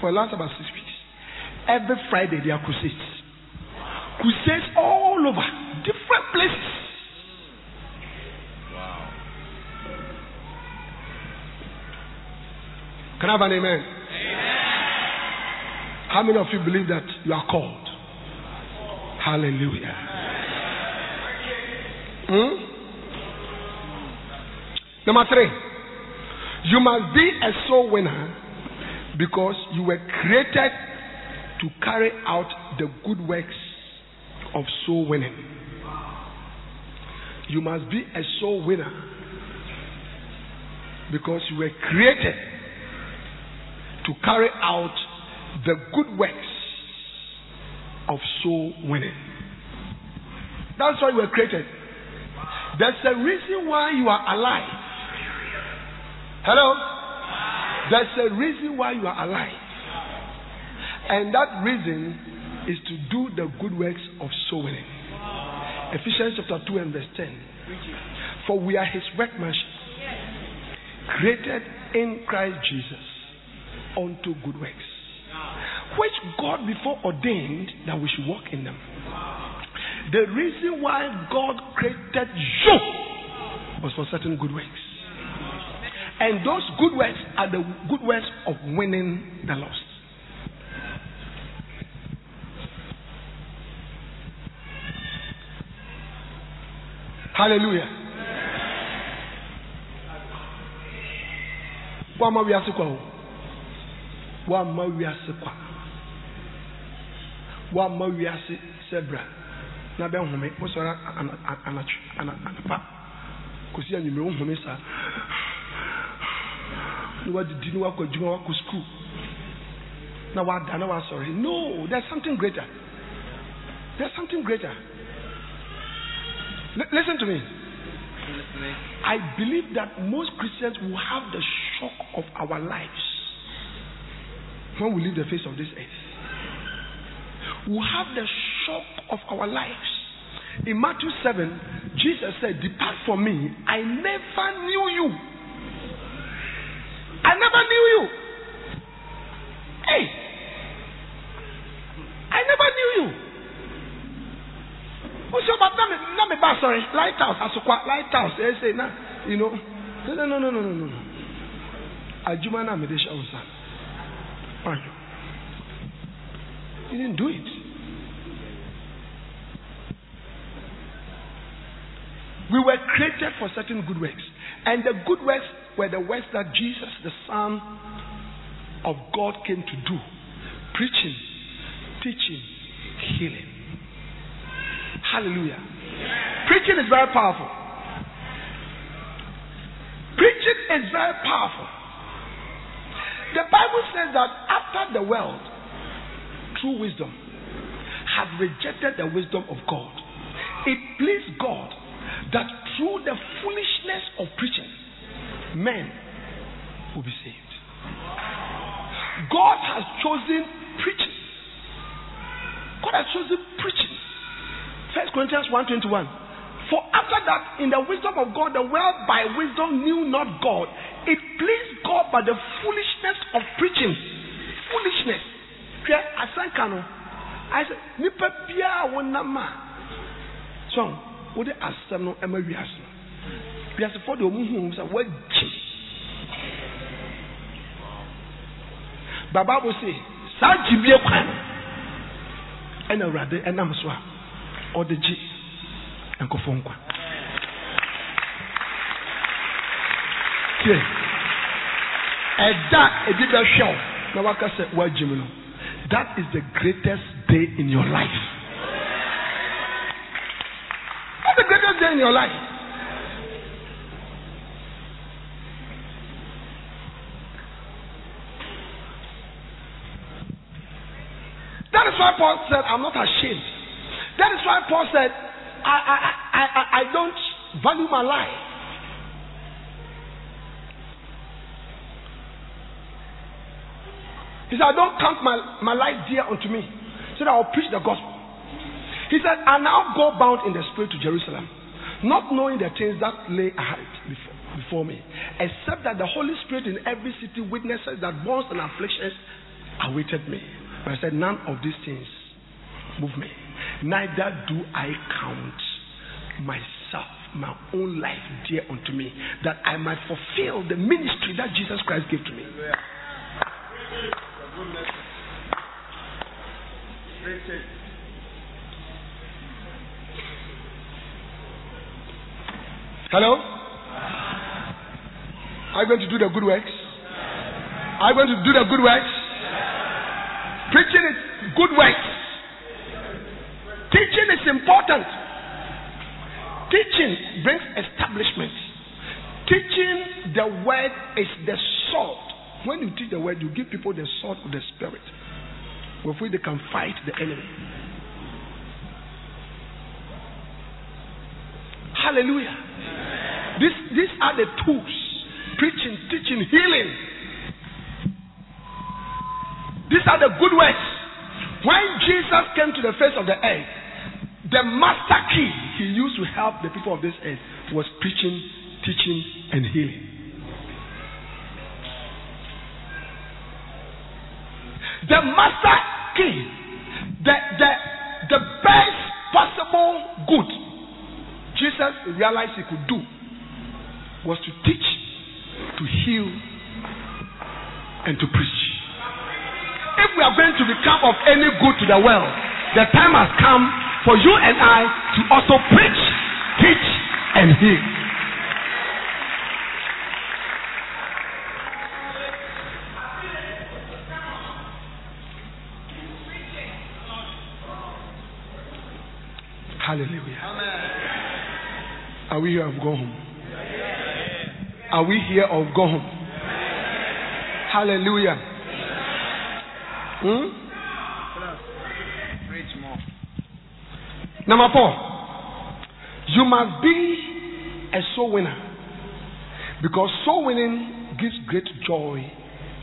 S1: for the last about six weeks every friday there are crusades crusades all over, different places.
S3: Wow.
S1: Can I have an amen? How many of you believe that you are called? Hallelujah. Hmm? Number three, you must be a soul winner because you were created to carry out the good works of soul winning. You must be a soul winner because you were created to carry out the good works of soul winning. That's why you were created. There's a reason why you are alive. Hello? There's a reason why you are alive. And that reason is to do the good works of soul. Ephesians chapter 2 and verse 10. For we are his workmanship, created in Christ Jesus unto good works, which God before ordained that we should walk in them. The reason why God created you was for certain good works. And those good works are the good works of winning the lost. Hallelujah. Wama wiase kwa o. Wama wiase kwa. Wama wiase sebra. Na bɛ nhome wosɔre anatwe anapa kɔsi anwummerɛ wo nhome saa na wadidi na wakɔ adwuma wakɔ school na na no there's something greater there's something greater L- listen to me I believe that most Christians will have the shock of our lives when we leave the face of this earth. We have the shock of our lives. In Matthew 7, Jesus said, Depart from me, I never knew you. I never knew you. Hey, I never knew you. What's your about na me ba sorry. Lighthouse asokwa lighthouse ẹ say na you know. No no no no no no na mede hyɛ wo nsa Ayo. you didn't do it. We were created for certain good works and the good works were the works that Jesus the Son of God came to do preaching teaching healing Hallelujah. Preaching is very powerful. Preaching is very powerful. The Bible says that after the world, true wisdom, had rejected the wisdom of God, it pleased God that through the foolishness of preaching, men will be saved. God has chosen preaching. God has chosen preaching First Corinthians 1.21. For after that, in the wisdom of God, the world by wisdom knew not God. It pleased God by the foolishness of preaching. Foolishness. Ayɛ sɛ nipa biara wo nam a. So, wode asɛm no ɛma. Wiasefoɔ de ɔmo hu sɛ wɔagye. Baba bo se, saa gyibie kwan ɛna Awurade ɛnam so a ɔde gye nkɔfo nkwa. Tie. Ɛda ebi bɛhwɛ wo na waka sɛ woagye mu no. That is the greatest day in your life. That's the greatest day in your life that is why Paul said I'm not ashamed that is why Paul said, I, I, I, I, I don't value my life. He said, I don't count my, my life dear unto me, so that I'll preach the gospel. He said, I now go bound in the spirit to Jerusalem, not knowing the things that lay ahead before, before me, except that the Holy Spirit in every city witnesses that bonds and afflictions awaited me. I said, None of these things move me. neither do I count myself, my own life dear unto me, that I might fulfill the ministry that Jesus Christ gave to me. Hello? Are you going to do the good works? Are you going to do the good works? Preaching is good works. Teaching is important. Teaching brings establishment. Teaching the word is the sword. When you teach the word, you give people the sword of the spirit with which they can fight the enemy. Hallelujah. This, these are the tools preaching, teaching, healing. These are the good words. When Jesus came to the face of the earth, the master key he used to help the people of this earth was preaching, teaching, and healing. The master key, the, the, the best possible good Jesus realized he could do was to teach, to heal, and to preach. If we are going to become of any good to the world, the time has come for you and I to also preach, teach, and heal. Hallelujah. Are we here or go home? Are we here or go home? Hallelujah. Hmm? Number four, you must be a soul winner because soul winning gives great joy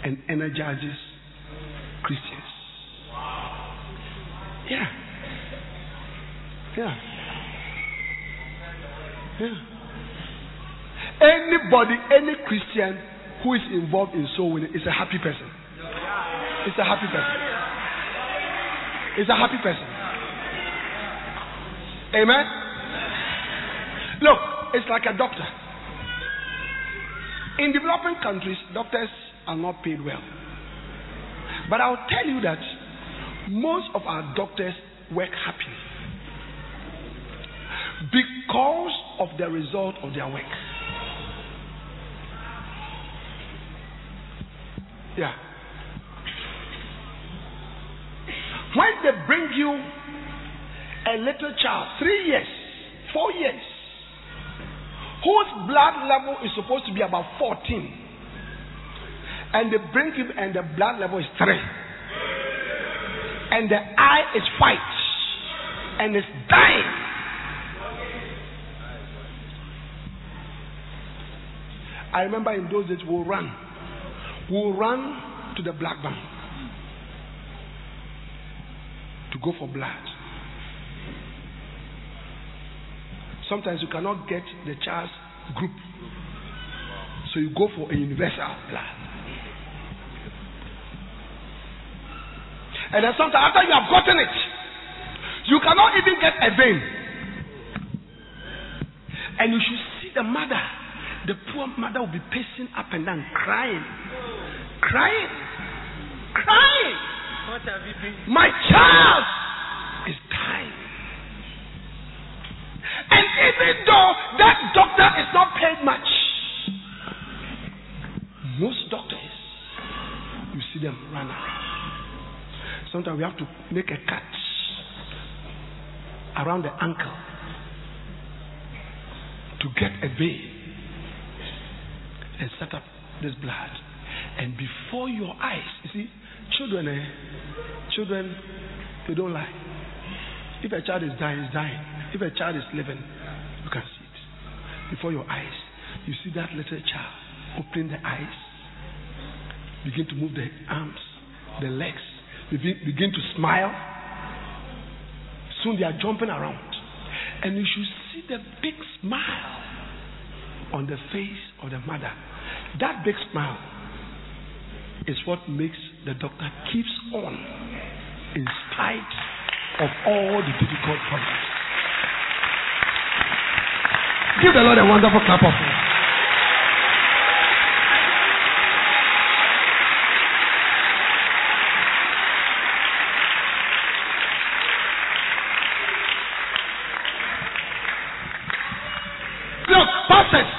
S1: and energizes Christians. Yeah. Yeah. Yeah. Anybody, any Christian who is involved in soul winning is a happy person. It's a happy person. It's a happy person. Amen? Look, it's like a doctor. In developing countries, doctors are not paid well. But I'll tell you that most of our doctors work happily because of the result of their work. Yeah. When they bring you a little child, three years, four years, whose blood level is supposed to be about 14, and they bring him and the blood level is 3, and the eye is white, and it's dying. I remember in those days we'll run. We'll run to the black bank to go for blood. Sometimes you cannot get the child's group. So you go for a universal blood. And then sometimes after you have gotten it, you cannot even get a vein. And you should see the mother. The poor mother will be pacing up and down, crying. Crying. Crying. My child is dying. And even though that doctor is not paid much, most doctors, you see them run around. Sometimes we have to make a cut around the ankle to get a vein and set up this blood. And before your eyes, you see, children, eh, children, they don't lie. If a child is dying, is dying. If a child is living, you can see it before your eyes. You see that little child opening the eyes, begin to move the arms, the legs, begin, begin to smile. Soon they are jumping around. And you should see the big smile on the face of the mother. That big smile is what makes the doctor keeps on in spite of all the difficult problems. Give the Lord a wonderful clap of hands. Look, pastors,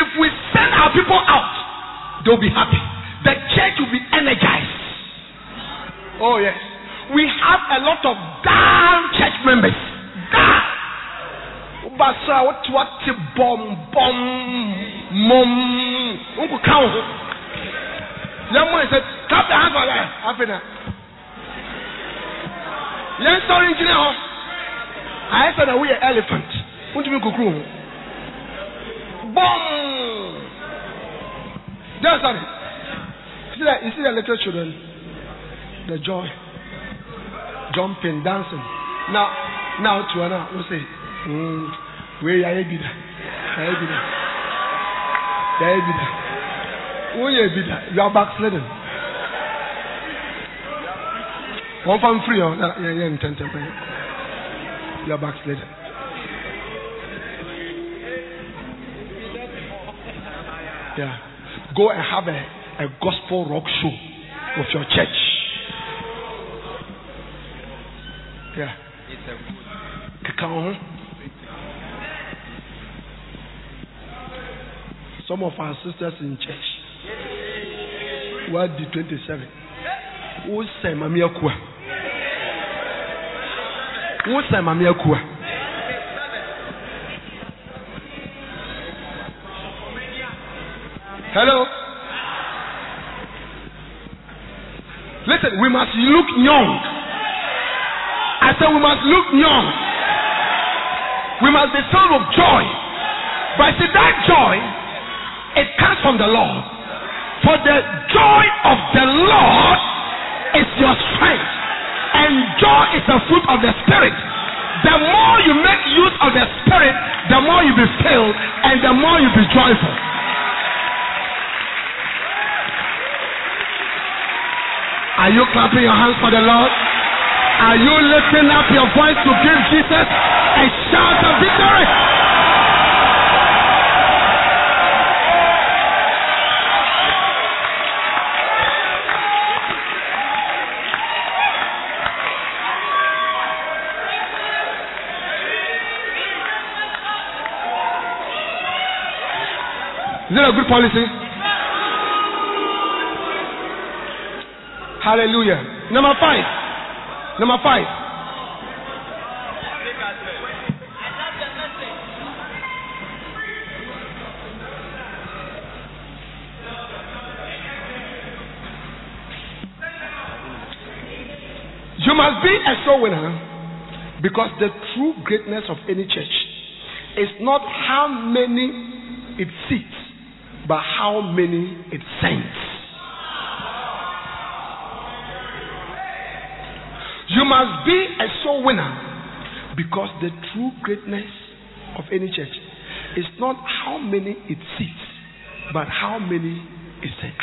S1: if we send our people out, they'll be happy. Oh, yes. We have a lot of down church members. Down. Basa, what what bomb bomb mom uncle count. Young man said, clap your hands for that. Now. Young story engineer. I said that we are elephant. What do you mean? Boom! Just sorry. You see that? You see the little children, the joy, jumping, dancing. Now, now to now, we say, mm, where are you? Where are you? Where are you? Where are you? Are backsliding. One from free, oh, yeah, yeah, yeah, you are backsliding. Yeah. Go and have a, a gospel rock show with your church. keka wo ho some of our sisters in church wadi twenty seven wosɛn maame akua wosɛn maame akua. Hello. Listen, we must look young. Said we must look young. We must be filled with joy. But see, that joy, it comes from the Lord. For the joy of the Lord is your strength. And joy is the fruit of the Spirit. The more you make use of the Spirit, the more you be filled and the more you be joyful. Are you clapping your hands for the Lord? Are you lifting up your voice to give Jesus a shout of victory? Is it a good policy? Hallelujah. Number five. Number five. You must be a soul winner because the true greatness of any church is not how many it seats, but how many it sends. You must be a soul winner because the true greatness of any church is not how many it seats, but how many it sends.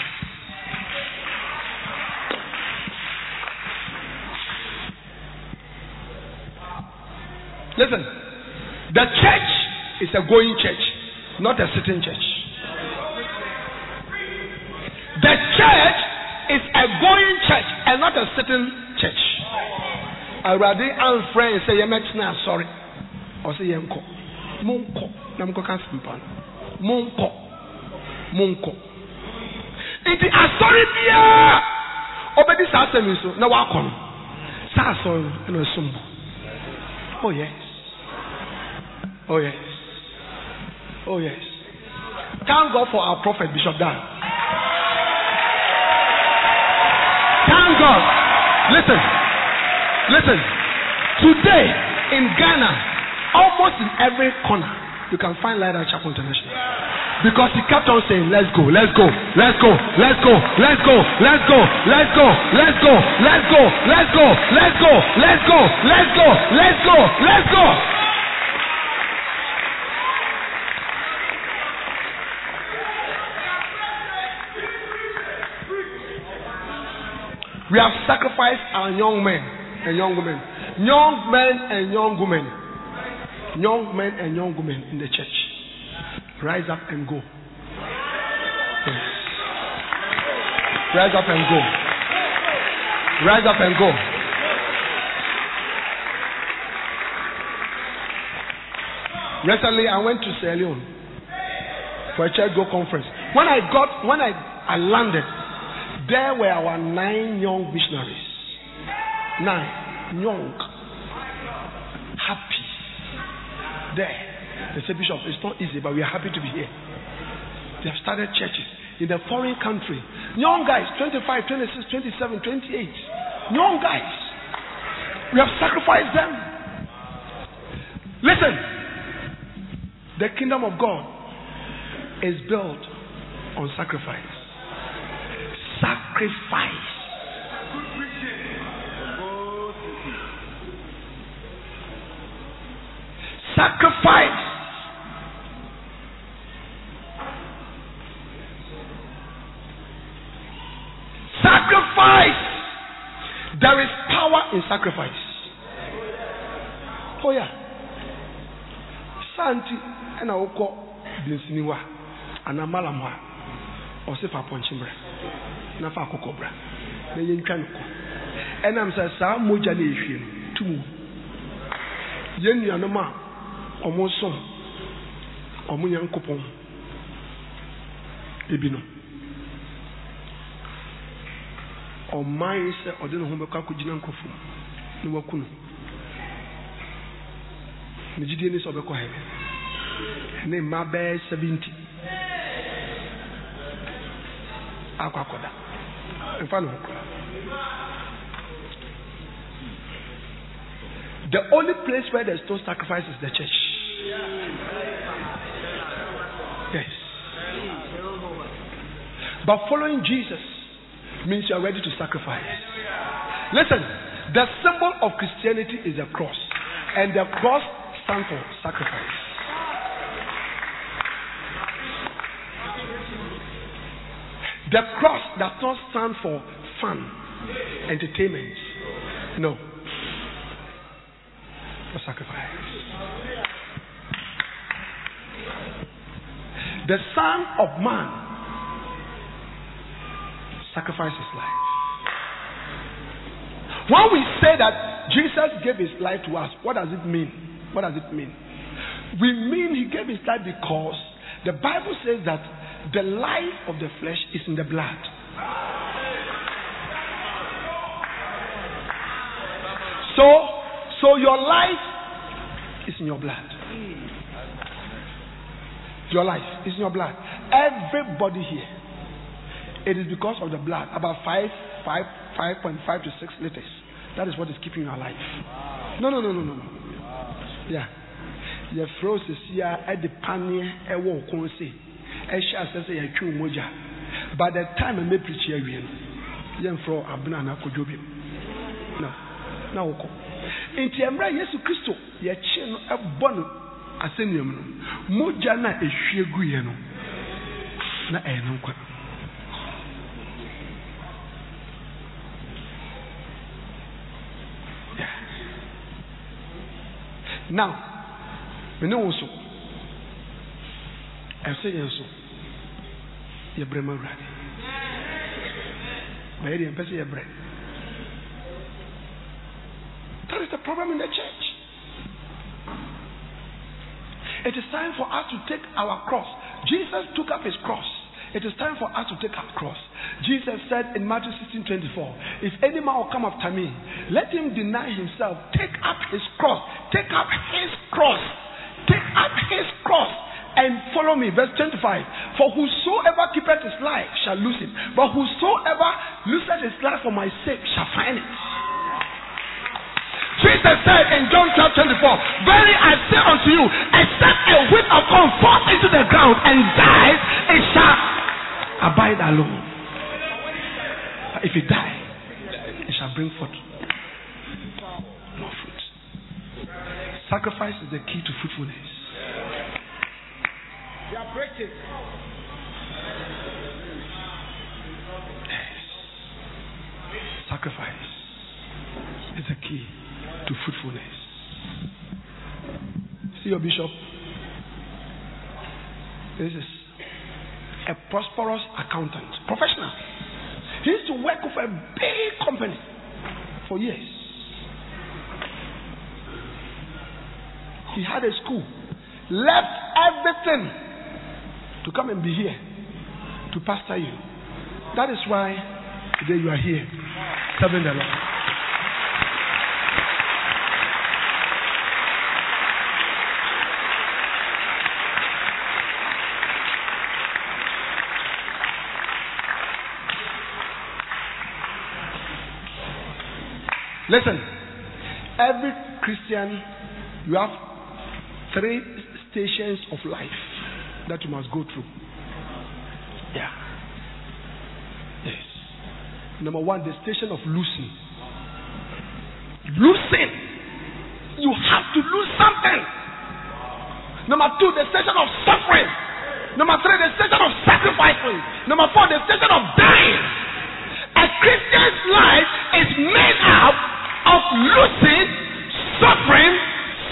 S1: Listen, the church is a going church, not a sitting church. The church is a going church and not a sitting church. Awurade amfrɛ yɛ sɛ yɛmɛtena asɔre ɔsɛ yɛnkɔ monkɔ. Na mokɔka asɛmpa no. Monkɔ. Monkɔ. Nti asɔre biara ɔbɛdi saa asɛm yi so na wakɔ no. Saa asɔre no ɛna ɛsom bo oh yes. Oh yes. Oh yes. Thank god for our prophet bishop dan. Thank god. Listen Listen, today in Ghana, almost in every corner, you can find Lighthouse Chapel International. Because he kept on saying, Let's go, let's go, let's go, let's go, let's go, let's go, let's go, let's go, let's go, let's go, let's go, let's go, let's go, let's go, let's go. We have sacrificed our young men and young women. Young men and young women. Young men and young women in the church. Rise up and go. Yes. Rise up and go. Rise up and go. Recently, I went to Sierra Leone for a church go conference. When I got, when I, I landed, there were our nine young missionaries. Nine. Young. Happy. There. They said, Bishop, it's not easy, but we are happy to be here. They have started churches in a foreign country. Young guys, 25, 26, 27, 28. Young guys. We have sacrificed them. Listen. The kingdom of God is built on. Sacrifice. Sacrifice. Sacrifice. There is power in sacrifice. Oh, yeah. Santi. ɛna wokɔ densini hɔ a anaa malam hɔ a ɔse fa pɔnkye brɛ na fa akokɔ bra na yɛntwa no kɔ ɛnam sɛ saa mogya no ɛhwie no tum ɔman sɛ ɔde ne ho bɛkɔ akɔgyina nkurɔfo mu na waku no. Ne gyidie ne sɛ ɔbɛkɔ heaven ne mma bɛyɛ seventy akɔ akɔda. Nfa ne ho kora. The only place where there's no sacrifice is the church. Yes. But following jesus means you are ready to sacrifice listen the symbol of christianity is a cross and the cross stands for sacrifice The cross does not stand for fun, entertainment. No. For sacrifice. The Son of Man sacrificed his life. When we say that Jesus gave his life to us, what does it mean? What does it mean? We mean he gave his life because the Bible says that the life of the flesh is in the blood. So, so your life is in your blood. Your life is in your blood. Everybody here, it is because of the blood. About five, five, five point five to six liters. That is what is keeping you alive. No, no, no, no, no, no. Yeah. yɛfrɛ sisi a ɛde paneɛ ɛwɔ nkɔn se ɛhyɛ asɛ sɛ yɛtwe mogya by the time ɛmɛ pirikyi awie no yɛmfrɛ abena na akɔdwo bi na na wokɔ nti mmerɛ yesu kristo yɛkye no ɛbɔ no asɛnnuam no mogya no a ɛhwie guiɛ no na ɛyɛ no nkwa now mene wo so ɛsɛ yɛn so yɛbrɛ ma awurade bɛyɛ deɛ mpɛ sɛ yɛbrɛ that is the problem in the church. It is time for us to take our cross. Jesus took up his cross it is time for us to take our cross jesus said in matthew 16 24 if any man will come after me let him deny himself take up his cross take up his cross take up his cross and follow me. Verse 25. For whosoever keepeth his life shall lose it, but whosoever loseth his life for my sake shall find it. Jesus said in John chapter 24, Verily I say unto you, except a whit of corn fall into the ground and dies, it shall abide alone. If you die, it shall bring forth more fruit. Sacrifice is the key to fruitfulness.
S4: They are breaking.
S1: Sacrifice is the key. to fruitfulness. See your bishop. This is a prosperous accountant, professional. He used to work with a big company for years. He had a school, left everything to come and be here to pastor you. That is why today you are here serving the Lord. Listen, every Christian, you have three stations of life that you must go through. Yeah. Yes. Number one, the station of losing. Losing. You have to lose something. Number two, the station of suffering. Number three, the station of sacrificing. Number four, the station of dying. Christian's life is made up of losing, suffering,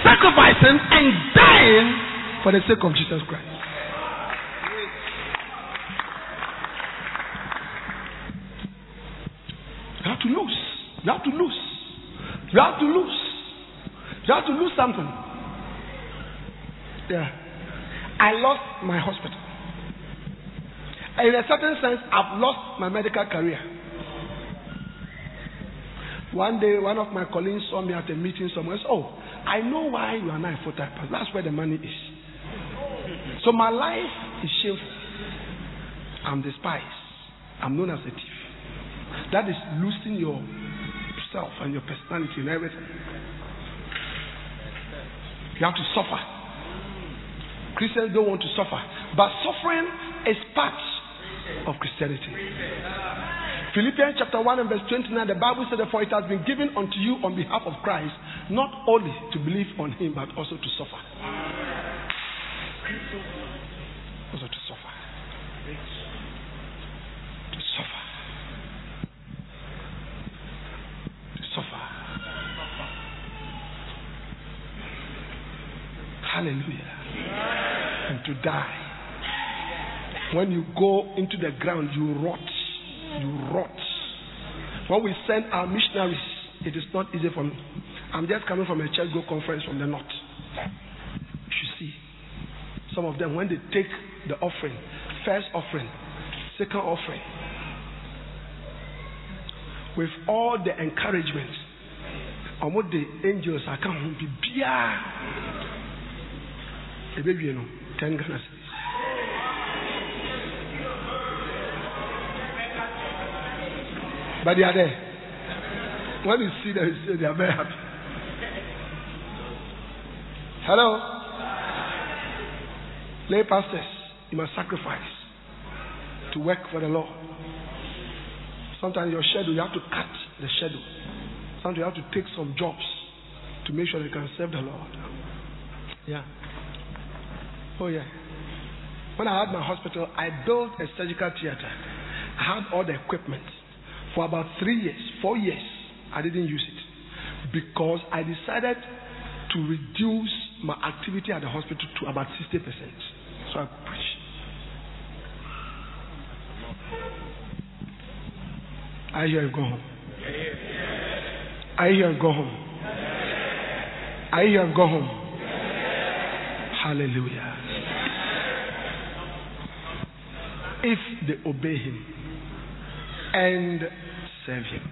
S1: sacrificing, and dying for the sake of Jesus Christ. You have to lose. You have to lose. You have to lose. You have to lose something. Yeah. I lost my hospital. In a certain sense, I've lost my medical career. One day, one of my colleagues saw me at a meeting somewhere. Said, oh, I know why you are not a full-time pastor. That's where the money is. So my life is shameful. I'm despised. I'm known as a thief. That is losing yourself and your personality and everything. You have to suffer. Christians don't want to suffer. But suffering is part of Christianity. Philippians chapter 1 and verse 29, the Bible said, For it has been given unto you on behalf of Christ, not only to believe on him, but also to suffer. Also to suffer. To suffer. To suffer. Hallelujah. And to die. When you go into the ground, you rot you rot. When we send our missionaries, it is not easy for me. I'm just coming from a church go conference from the north. You should see. Some of them, when they take the offering, first offering, second offering, with all the encouragement, and what the angels are coming to be, 10 Ghana But they are there. When you see them, you say they are very happy. Hello? Lay pastors, you must sacrifice to work for the Lord. Sometimes your schedule, you have to cut the schedule. Sometimes you have to take some jobs to make sure you can serve the Lord. Yeah. Oh, yeah. When I had my hospital, I built a surgical theater. I had all the equipment. For about three years, four years, I didn't use it because I decided to reduce my activity at the hospital to about 60%. So I preach. I hear you go home. I hear you go home. I hear you go home. Hallelujah. If they obey him and serve him.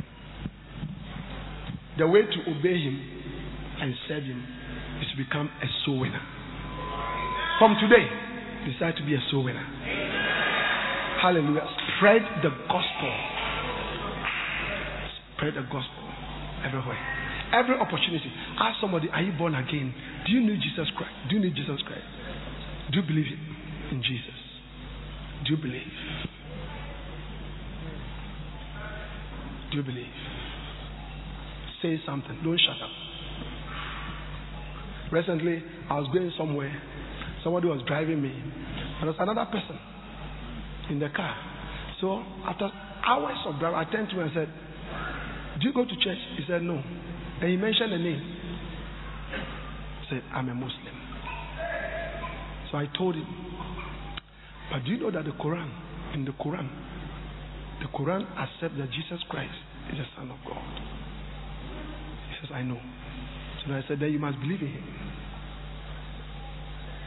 S1: The way to obey him and serve him is to become a soul winner. From today, decide to be a soul winner. Hallelujah. Spread the gospel. Spread the gospel everywhere. Every opportunity. Ask somebody, are you born again? Do you need Jesus Christ? Do you need Jesus Christ? Do you believe in Jesus? Do you believe? Do you believe? Say something. Don't shut up. Recently, I was going somewhere. Somebody was driving me. There was another person in the car. So after hours of driving, I turned to him and said, Do you go to church? He said, No.
S3: And he mentioned a name. He Said, I'm a Muslim. So I told him, but do you know that the Quran, in the Quran, the Quran accepts that Jesus Christ is the Son of God. He says, I know. So I said, then you must believe in him.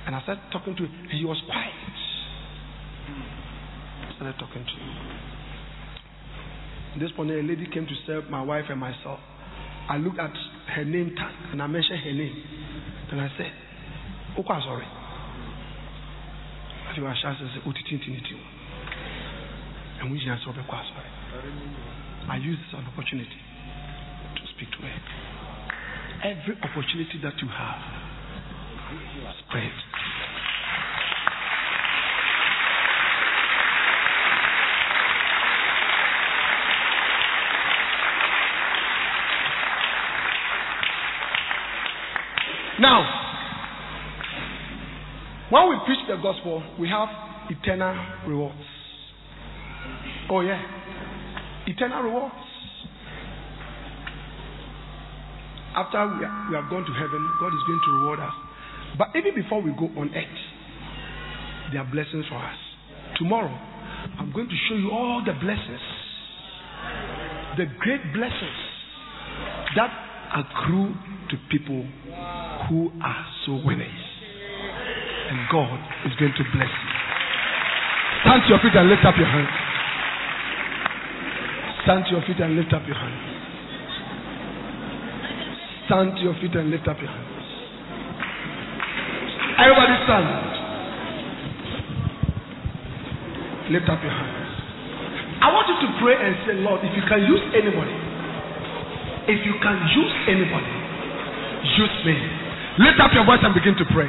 S3: And I started talking to him, he was quiet. I started talking to him. This morning, a lady came to serve my wife and myself. I looked at her name tag and I mentioned her name. And I said, Okwa sorry. I think I shall say, Utitintiniti. And we shall sorry. I use this as an opportunity to speak to her. Every opportunity that you have, spread. Now, when we preach the gospel, we have eternal rewards. Oh, yeah. Eternal rewards. After we, are, we have gone to heaven, God is going to reward us. But even before we go on earth, there are blessings for us. Tomorrow, I'm going to show you all the blessings, the great blessings that accrue to people who are so winners. And God is going to bless you. Stand to your feet and lift up your hands. Stand to your feet and lift up your hands. Stand to your feet and lift up your hands. Everybody stand. Lift up your hands. I want you to pray and say, Lord, if you can use anybody, if you can use anybody, use me. Lift up your voice and begin to pray.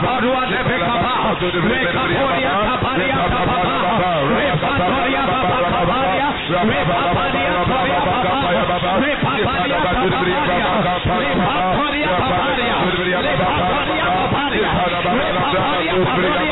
S2: Rekaporia
S3: Kaparia Kapapa, Repatoria Paparia, Repaparia
S2: Paria Papa, Repaparia Paparia, Repatoria Paparia, Repatoria Paparia, Repatoria Paparia,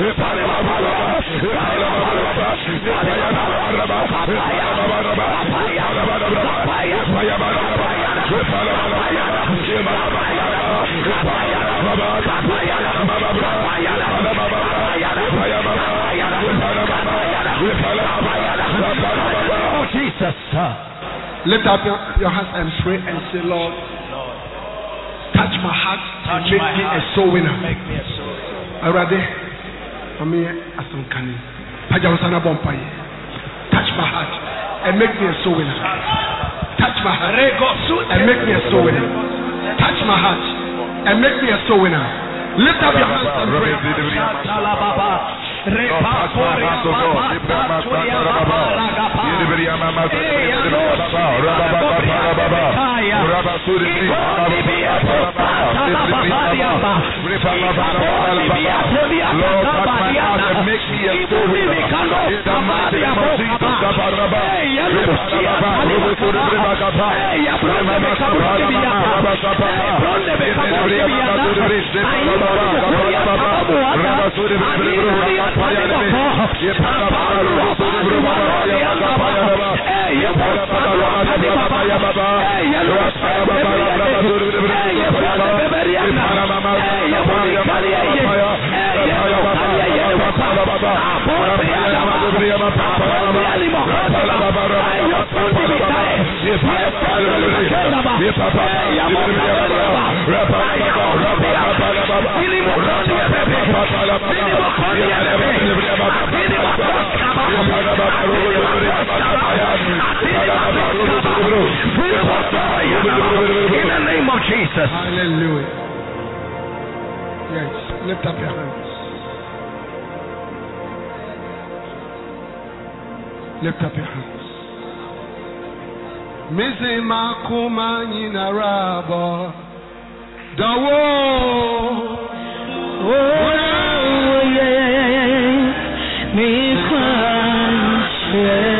S3: Hip hop, Lift up your, your hands and pray and say, Lord, touch my heart and make me a soul winner. Awurade, mami asankani, pagya wosana bɔ Touch my heart and make me a soul winner. Touch my heart and make me a soul winner. Touch my heart and make me a soul winner. Lift up your hands and pray.
S2: Lord, touch my heart and make me a soul.
S3: In the mighty name of Jesus, Kabaraba.
S2: Jesus.
S1: Hallelujah. Yes, lift up your hands. Lift up your hands. Missy Makuma Yinarabo. Dawo.
S2: Oh, yeah. yeah, Me Missy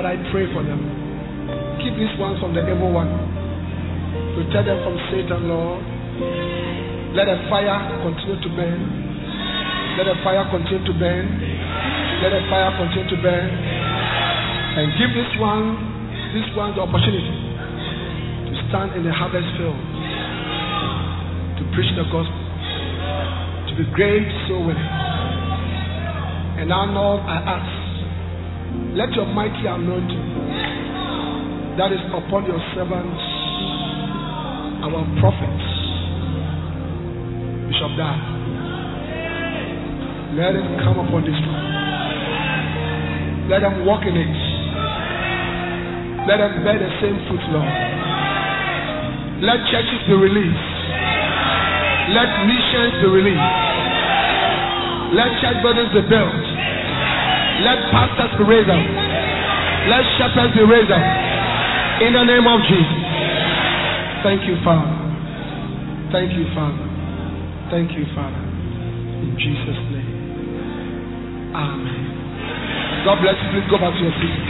S2: Lord, I
S1: pray for them. Keep these ones from the evil one. Protect them from Satan, Lord. Let the fire continue to burn. Let the fire continue to burn. Let the fire continue to burn. And give this one, this one the opportunity to stand in the harvest field, to preach the gospel, to be great soul winning. And now, Lord, I ask, let your mighty anointing that is upon your servants, our prophets, Bishop Dag, let it come upon this one. Let them walk in it. Let them bear the same fruit, Lord. Let churches be released. Let missions be released. Let church buildings be built. Let pastors be raised up. Let shepherds be raised up. In the name of Jesus. Thank you, Father. Thank you, Father. Thank you, Father. In Jesus' name. Amen. God bless you. Please go back to your seat.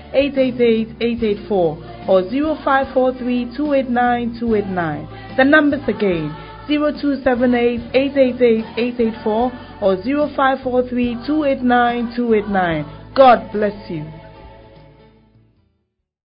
S5: 888 884 or 0543 289 289. The numbers again 0278 888 884 or 0543 289 289. God bless you.